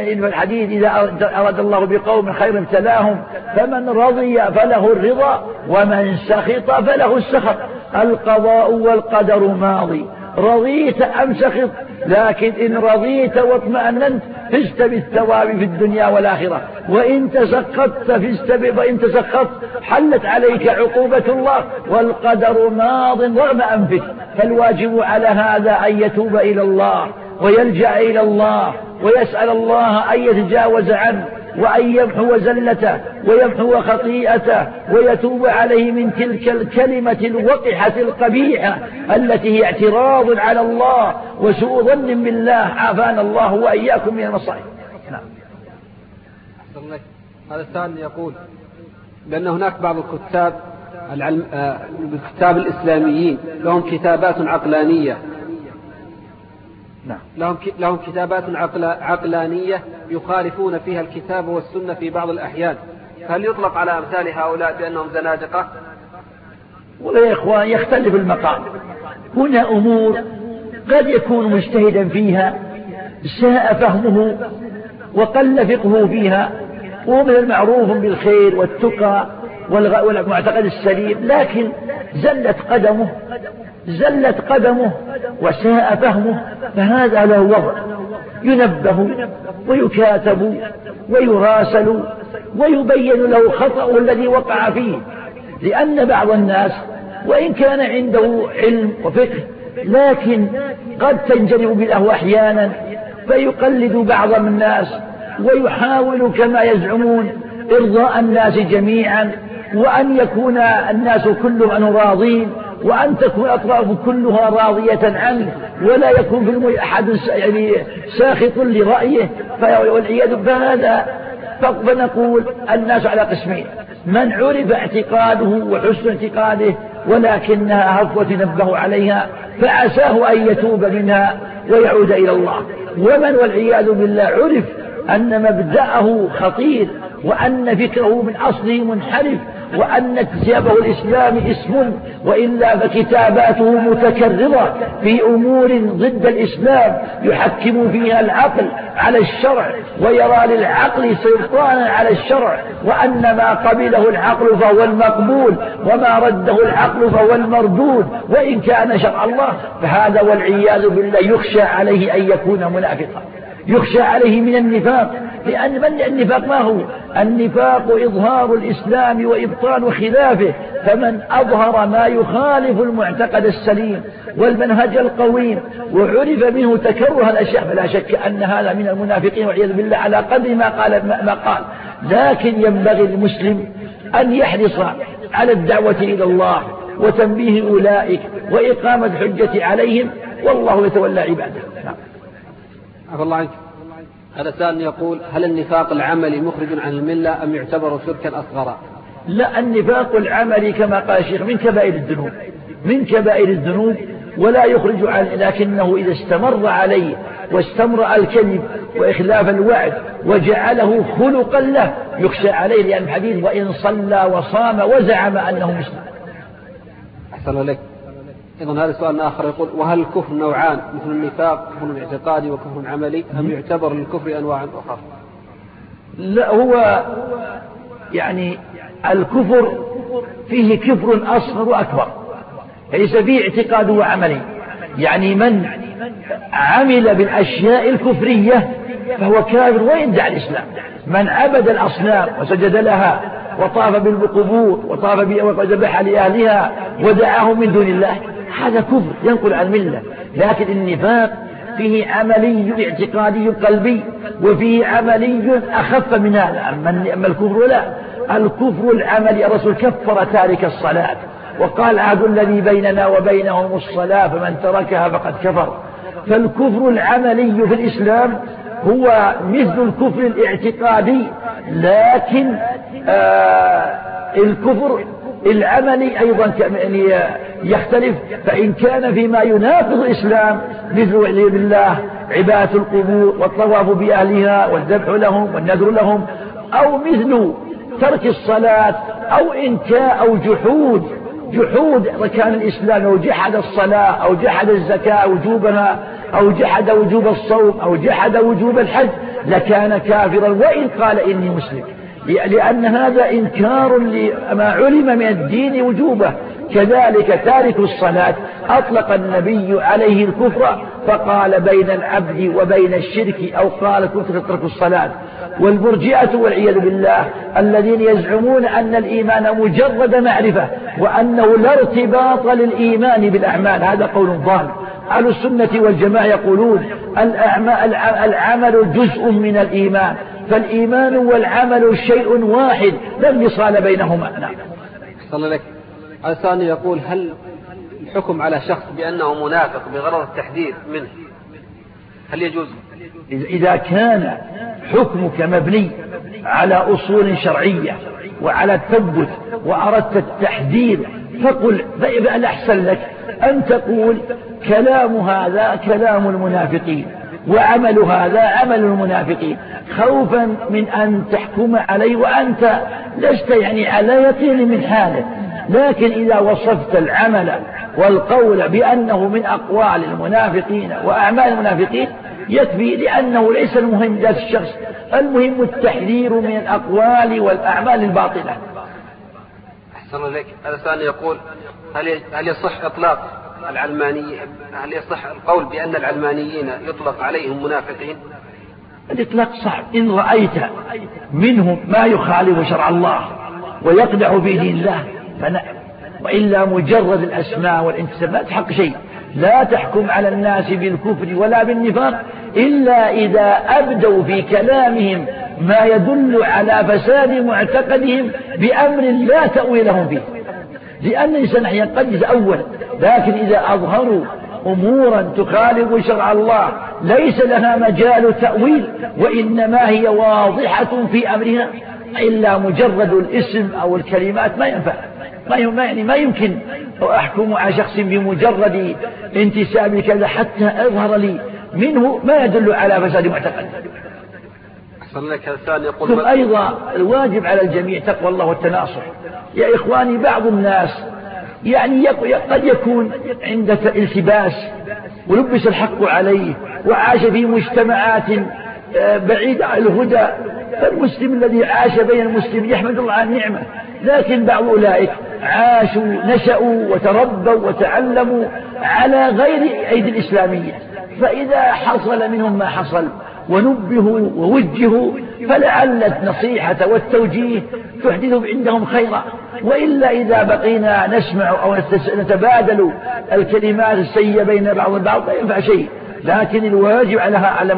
في الحديث إذا أراد الله بقوم خير ابتلاهم فمن رضي فله الرضا ومن سخط فله السخط. القضاء والقدر ماضي. رضيت أم سخط لكن إن رضيت واطمأننت فزت بالثواب في الدنيا والآخرة. وإن تسخطت فزت وإن تسخطت حلت عليك عقوبة الله والقدر ماض رغم أنفك. فالواجب على هذا أن يتوب إلى الله ويلجأ إلى الله ويسأل الله أن يتجاوز عنه. وأن يمحو زلته ويمحو خطيئته ويتوب عليه من تلك الكلمة الوقحة القبيحة التي هي اعتراض على الله وسوء ظن بالله. عافانا الله وإياكم من المصائب نعم. هذا الثاني يقول بأن هناك بعض الكتاب العلم آه، الكتاب الإسلاميين لهم كتابات عقلانية نعم. لهم لهم كتابات عقلانية يخالفون فيها الكتاب والسنة في بعض الأحيان هل يطلق على أمثال هؤلاء بأنهم زنادقة؟ والله يا إخوان يختلف المقام هنا أمور قد يكون مجتهدا فيها ساء فهمه وقل فقهه فيها ومن المعروف بالخير والتقى والمعتقد السليم لكن زلت قدمه زلت قدمه وساء فهمه فهذا له وضع. ينبه ويكاتب ويراسل ويبين له خطأه الذي وقع فيه. لأن بعض الناس وإن كان عنده علم وفقه لكن قد تنجرف بالأهوى أحيانا فيقلد بعض الناس ويحاول كما يزعمون إرضاء الناس جميعا وأن يكون الناس كلهم راضين وأن تكون الأطراف كلها راضية عنه ولا يكون في المي أحد يعني ساخط لرأيه والعياذ فهذا فنقول الناس على قسمين. من عرف اعتقاده وحسن اعتقاده ولكنها هفوة نبه عليها فعساه أن يتوب منها ويعود إلى الله. ومن والعياذ بالله عرف أن مبدأه خطير وأن فكره من أصله منحرف وأن كتابه الإسلام اسم وإلا فكتاباته متكررة في أمور ضد الإسلام يحكم فيها العقل على الشرع ويرى للعقل سلطانا على الشرع وأن ما قبله العقل فهو المقبول وما رده العقل فهو المردود وإن كان شرع الله فهذا والعياذ بالله يخشى عليه أن يكون منافقا. يخشى عليه من النفاق. لأن من النفاق؟ ما هو؟ النفاق إظهار الإسلام وإبطال خلافه. فمن أظهر ما يخالف المعتقد السليم والمنهج القويم وعرف منه تكره الأشياء فلا شك أن هذا من المنافقين والعياذ بالله على قدر ما قال ما قال. لكن ينبغي للمسلم أن يحرص على الدعوة إلى الله وتنبيه أولئك وإقامة الحجة عليهم. والله يتولى عباده. نعم. عفى الله عنك. هذا سائل يقول هل النفاق العملي مخرج عن الملة أم يعتبر شركا أصغر لا النفاق العملي كما قال الشيخ من كبائر الذنوب من كبائر الذنوب ولا يخرج عن لكنه إذا استمر عليه واستمر الكذب وإخلاف الوعد وجعله خلقا له يخشى عليه لأن الحديث وإن صلى وصام وزعم أنه مسلم. أحسن لك أيضا هذا سؤال آخر يقول وهل الكفر نوعان؟ مثل النفاق كفر اعتقادي وكفر عملي أم يعتبر للكفر أنواع أخرى؟ لا هو يعني الكفر فيه كفر أصغر وأكبر ليس فيه اعتقاد وعملي. يعني من عمل بالأشياء الكفرية فهو كافر ويدعي الإسلام. من عبد الأصنام وسجد لها وطاف بالقبور وطاف وذبح لأهلها ودعاهم من دون الله هذا كفر ينقل عن الملة لكن النفاق فيه عملي اعتقادي قلبي وفيه عملي أخف من هذا. أما الكفر لا. الكفر العملي الرسول كفر تارك الصلاة وقال عهد الذي بيننا وبينهم الصلاة فمن تركها فقد كفر. فالكفر العملي في الإسلام هو مثل الكفر الاعتقادي لكن آه الكفر العملي أيضا يختلف فإن كان فيما يناقض الإسلام مثل والعياذ بالله عبادة القبور والطواف بأهلها والذبح لهم والنذر لهم أو مثل ترك الصلاة أو إنكاء أو جحود جحود ركان الإسلام أو جحد الصلاة أو جحد الزكاة وجوبها أو جحد وجوب الصوم أو جحد وجوب الحج لكان كافرا وإن قال إني مسلم. لأن هذا إنكار لما علم من الدين وجوبه. كذلك تارك الصلاة. أطلق النبي عليه الكفر فقال بين العبد وبين الشرك أو قال كنت تترك الصلاة. والمرجئة والعياذ بالله الذين يزعمون أن الإيمان مجرد معرفة وأنه لا ارتباط للإيمان بالأعمال. هذا قول ضال أهل السنة والجماعة يقولون العمل جزء من الإيمان فالإيمان والعمل شيء واحد لا انفصال بينهما. نعم. صلى لك الثاني يقول هل الحكم على شخص بأنه منافق بغرض التحذير منه؟ هل يجوز؟ إذا كان حكمك مبني على أصول شرعية وعلى التثبت وأردت التحذير فقل الأحسن لك أن تقول كلام هذا كلام المنافقين وعمل هذا عمل المنافقين. خوفا من أن تحكم عليه وأنت لست يعني على يقين من حاله لكن إذا وصفت العمل والقول بأنه من أقوال المنافقين وأعمال المنافقين يكفي لأنه ليس المهم ذات الشخص. المهم التحذير من الأقوال والأعمال الباطلة. أحسن الله هذا سؤال يقول هل هل يصح إطلاق العلماني هل يصح القول بأن العلمانيين يطلق عليهم منافقين؟ الإطلاق صعب إن رأيت منهم ما يخالف شرع الله ويقدح في دين الله فنعم وإلا مجرد الأسماء والانتساب لا تحق شيء. لا تحكم على الناس بالكفر ولا بالنفاق إلا إذا أبدوا في كلامهم ما يدل على فساد معتقدهم بأمر لا تأويل لهم فيه. لأن الإنسان أحيانا قد يتأول لكن إذا أظهروا أمورا تخالف شرع الله ليس لها مجال تأويل وإنما هي واضحة في أمرها إلا مجرد الاسم أو الكلمات ما ينفع. ما يعني ما يمكن. أحكم على شخص بمجرد انتساب كذا حتى أظهر لي منه ما يدل على فساد معتقد. ثم أيضا الواجب على الجميع تقوى الله والتناصر يا إخواني بعض الناس يعني قد يكون عند التباس ولبس الحق عليه وعاش في مجتمعات آه، بعيدة عن الهدى. فالمسلم الذي عاش بين المسلمين يحمد الله على النعمة. لكن بعض أولئك عاشوا نشأوا وتربوا وتعلموا على غير أيدي الإسلامية. فإذا حصل منهم ما حصل ونبهوا ووجهوا فلعل النصيحة والتوجيه تحدث عندهم خيرا. وإلا إذا بقينا نسمع أو نتبادل الكلمات السيئة بين بعض البعض لا ينفع شيء. لكن الواجب على على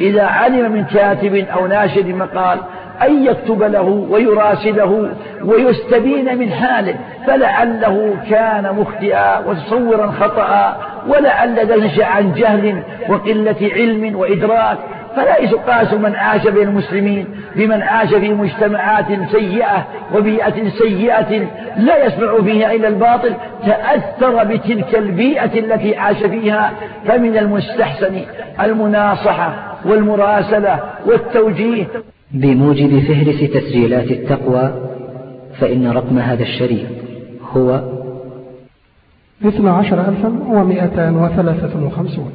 إذا علم من كاتب أو ناشد مقال أن يكتب له ويراسله ويستبين من حاله فلعله كان مخطئا وتصورا خطأ ولعل نشأ عن جهل وقلة علم وإدراك. فلا يقاس من عاش بين المسلمين بمن عاش في مجتمعات سيئة وبيئة سيئة لا يسمع فيها إلا الباطل. تأثر بتلك البيئة التي عاش فيها. فمن المستحسن المناصحة والمراسلة والتوجيه. بموجب فهرس تسجيلات التقوى فإن رقم هذا الشريط هو اثنا عشر ألفا ومائتان وثلاثة وخمسون.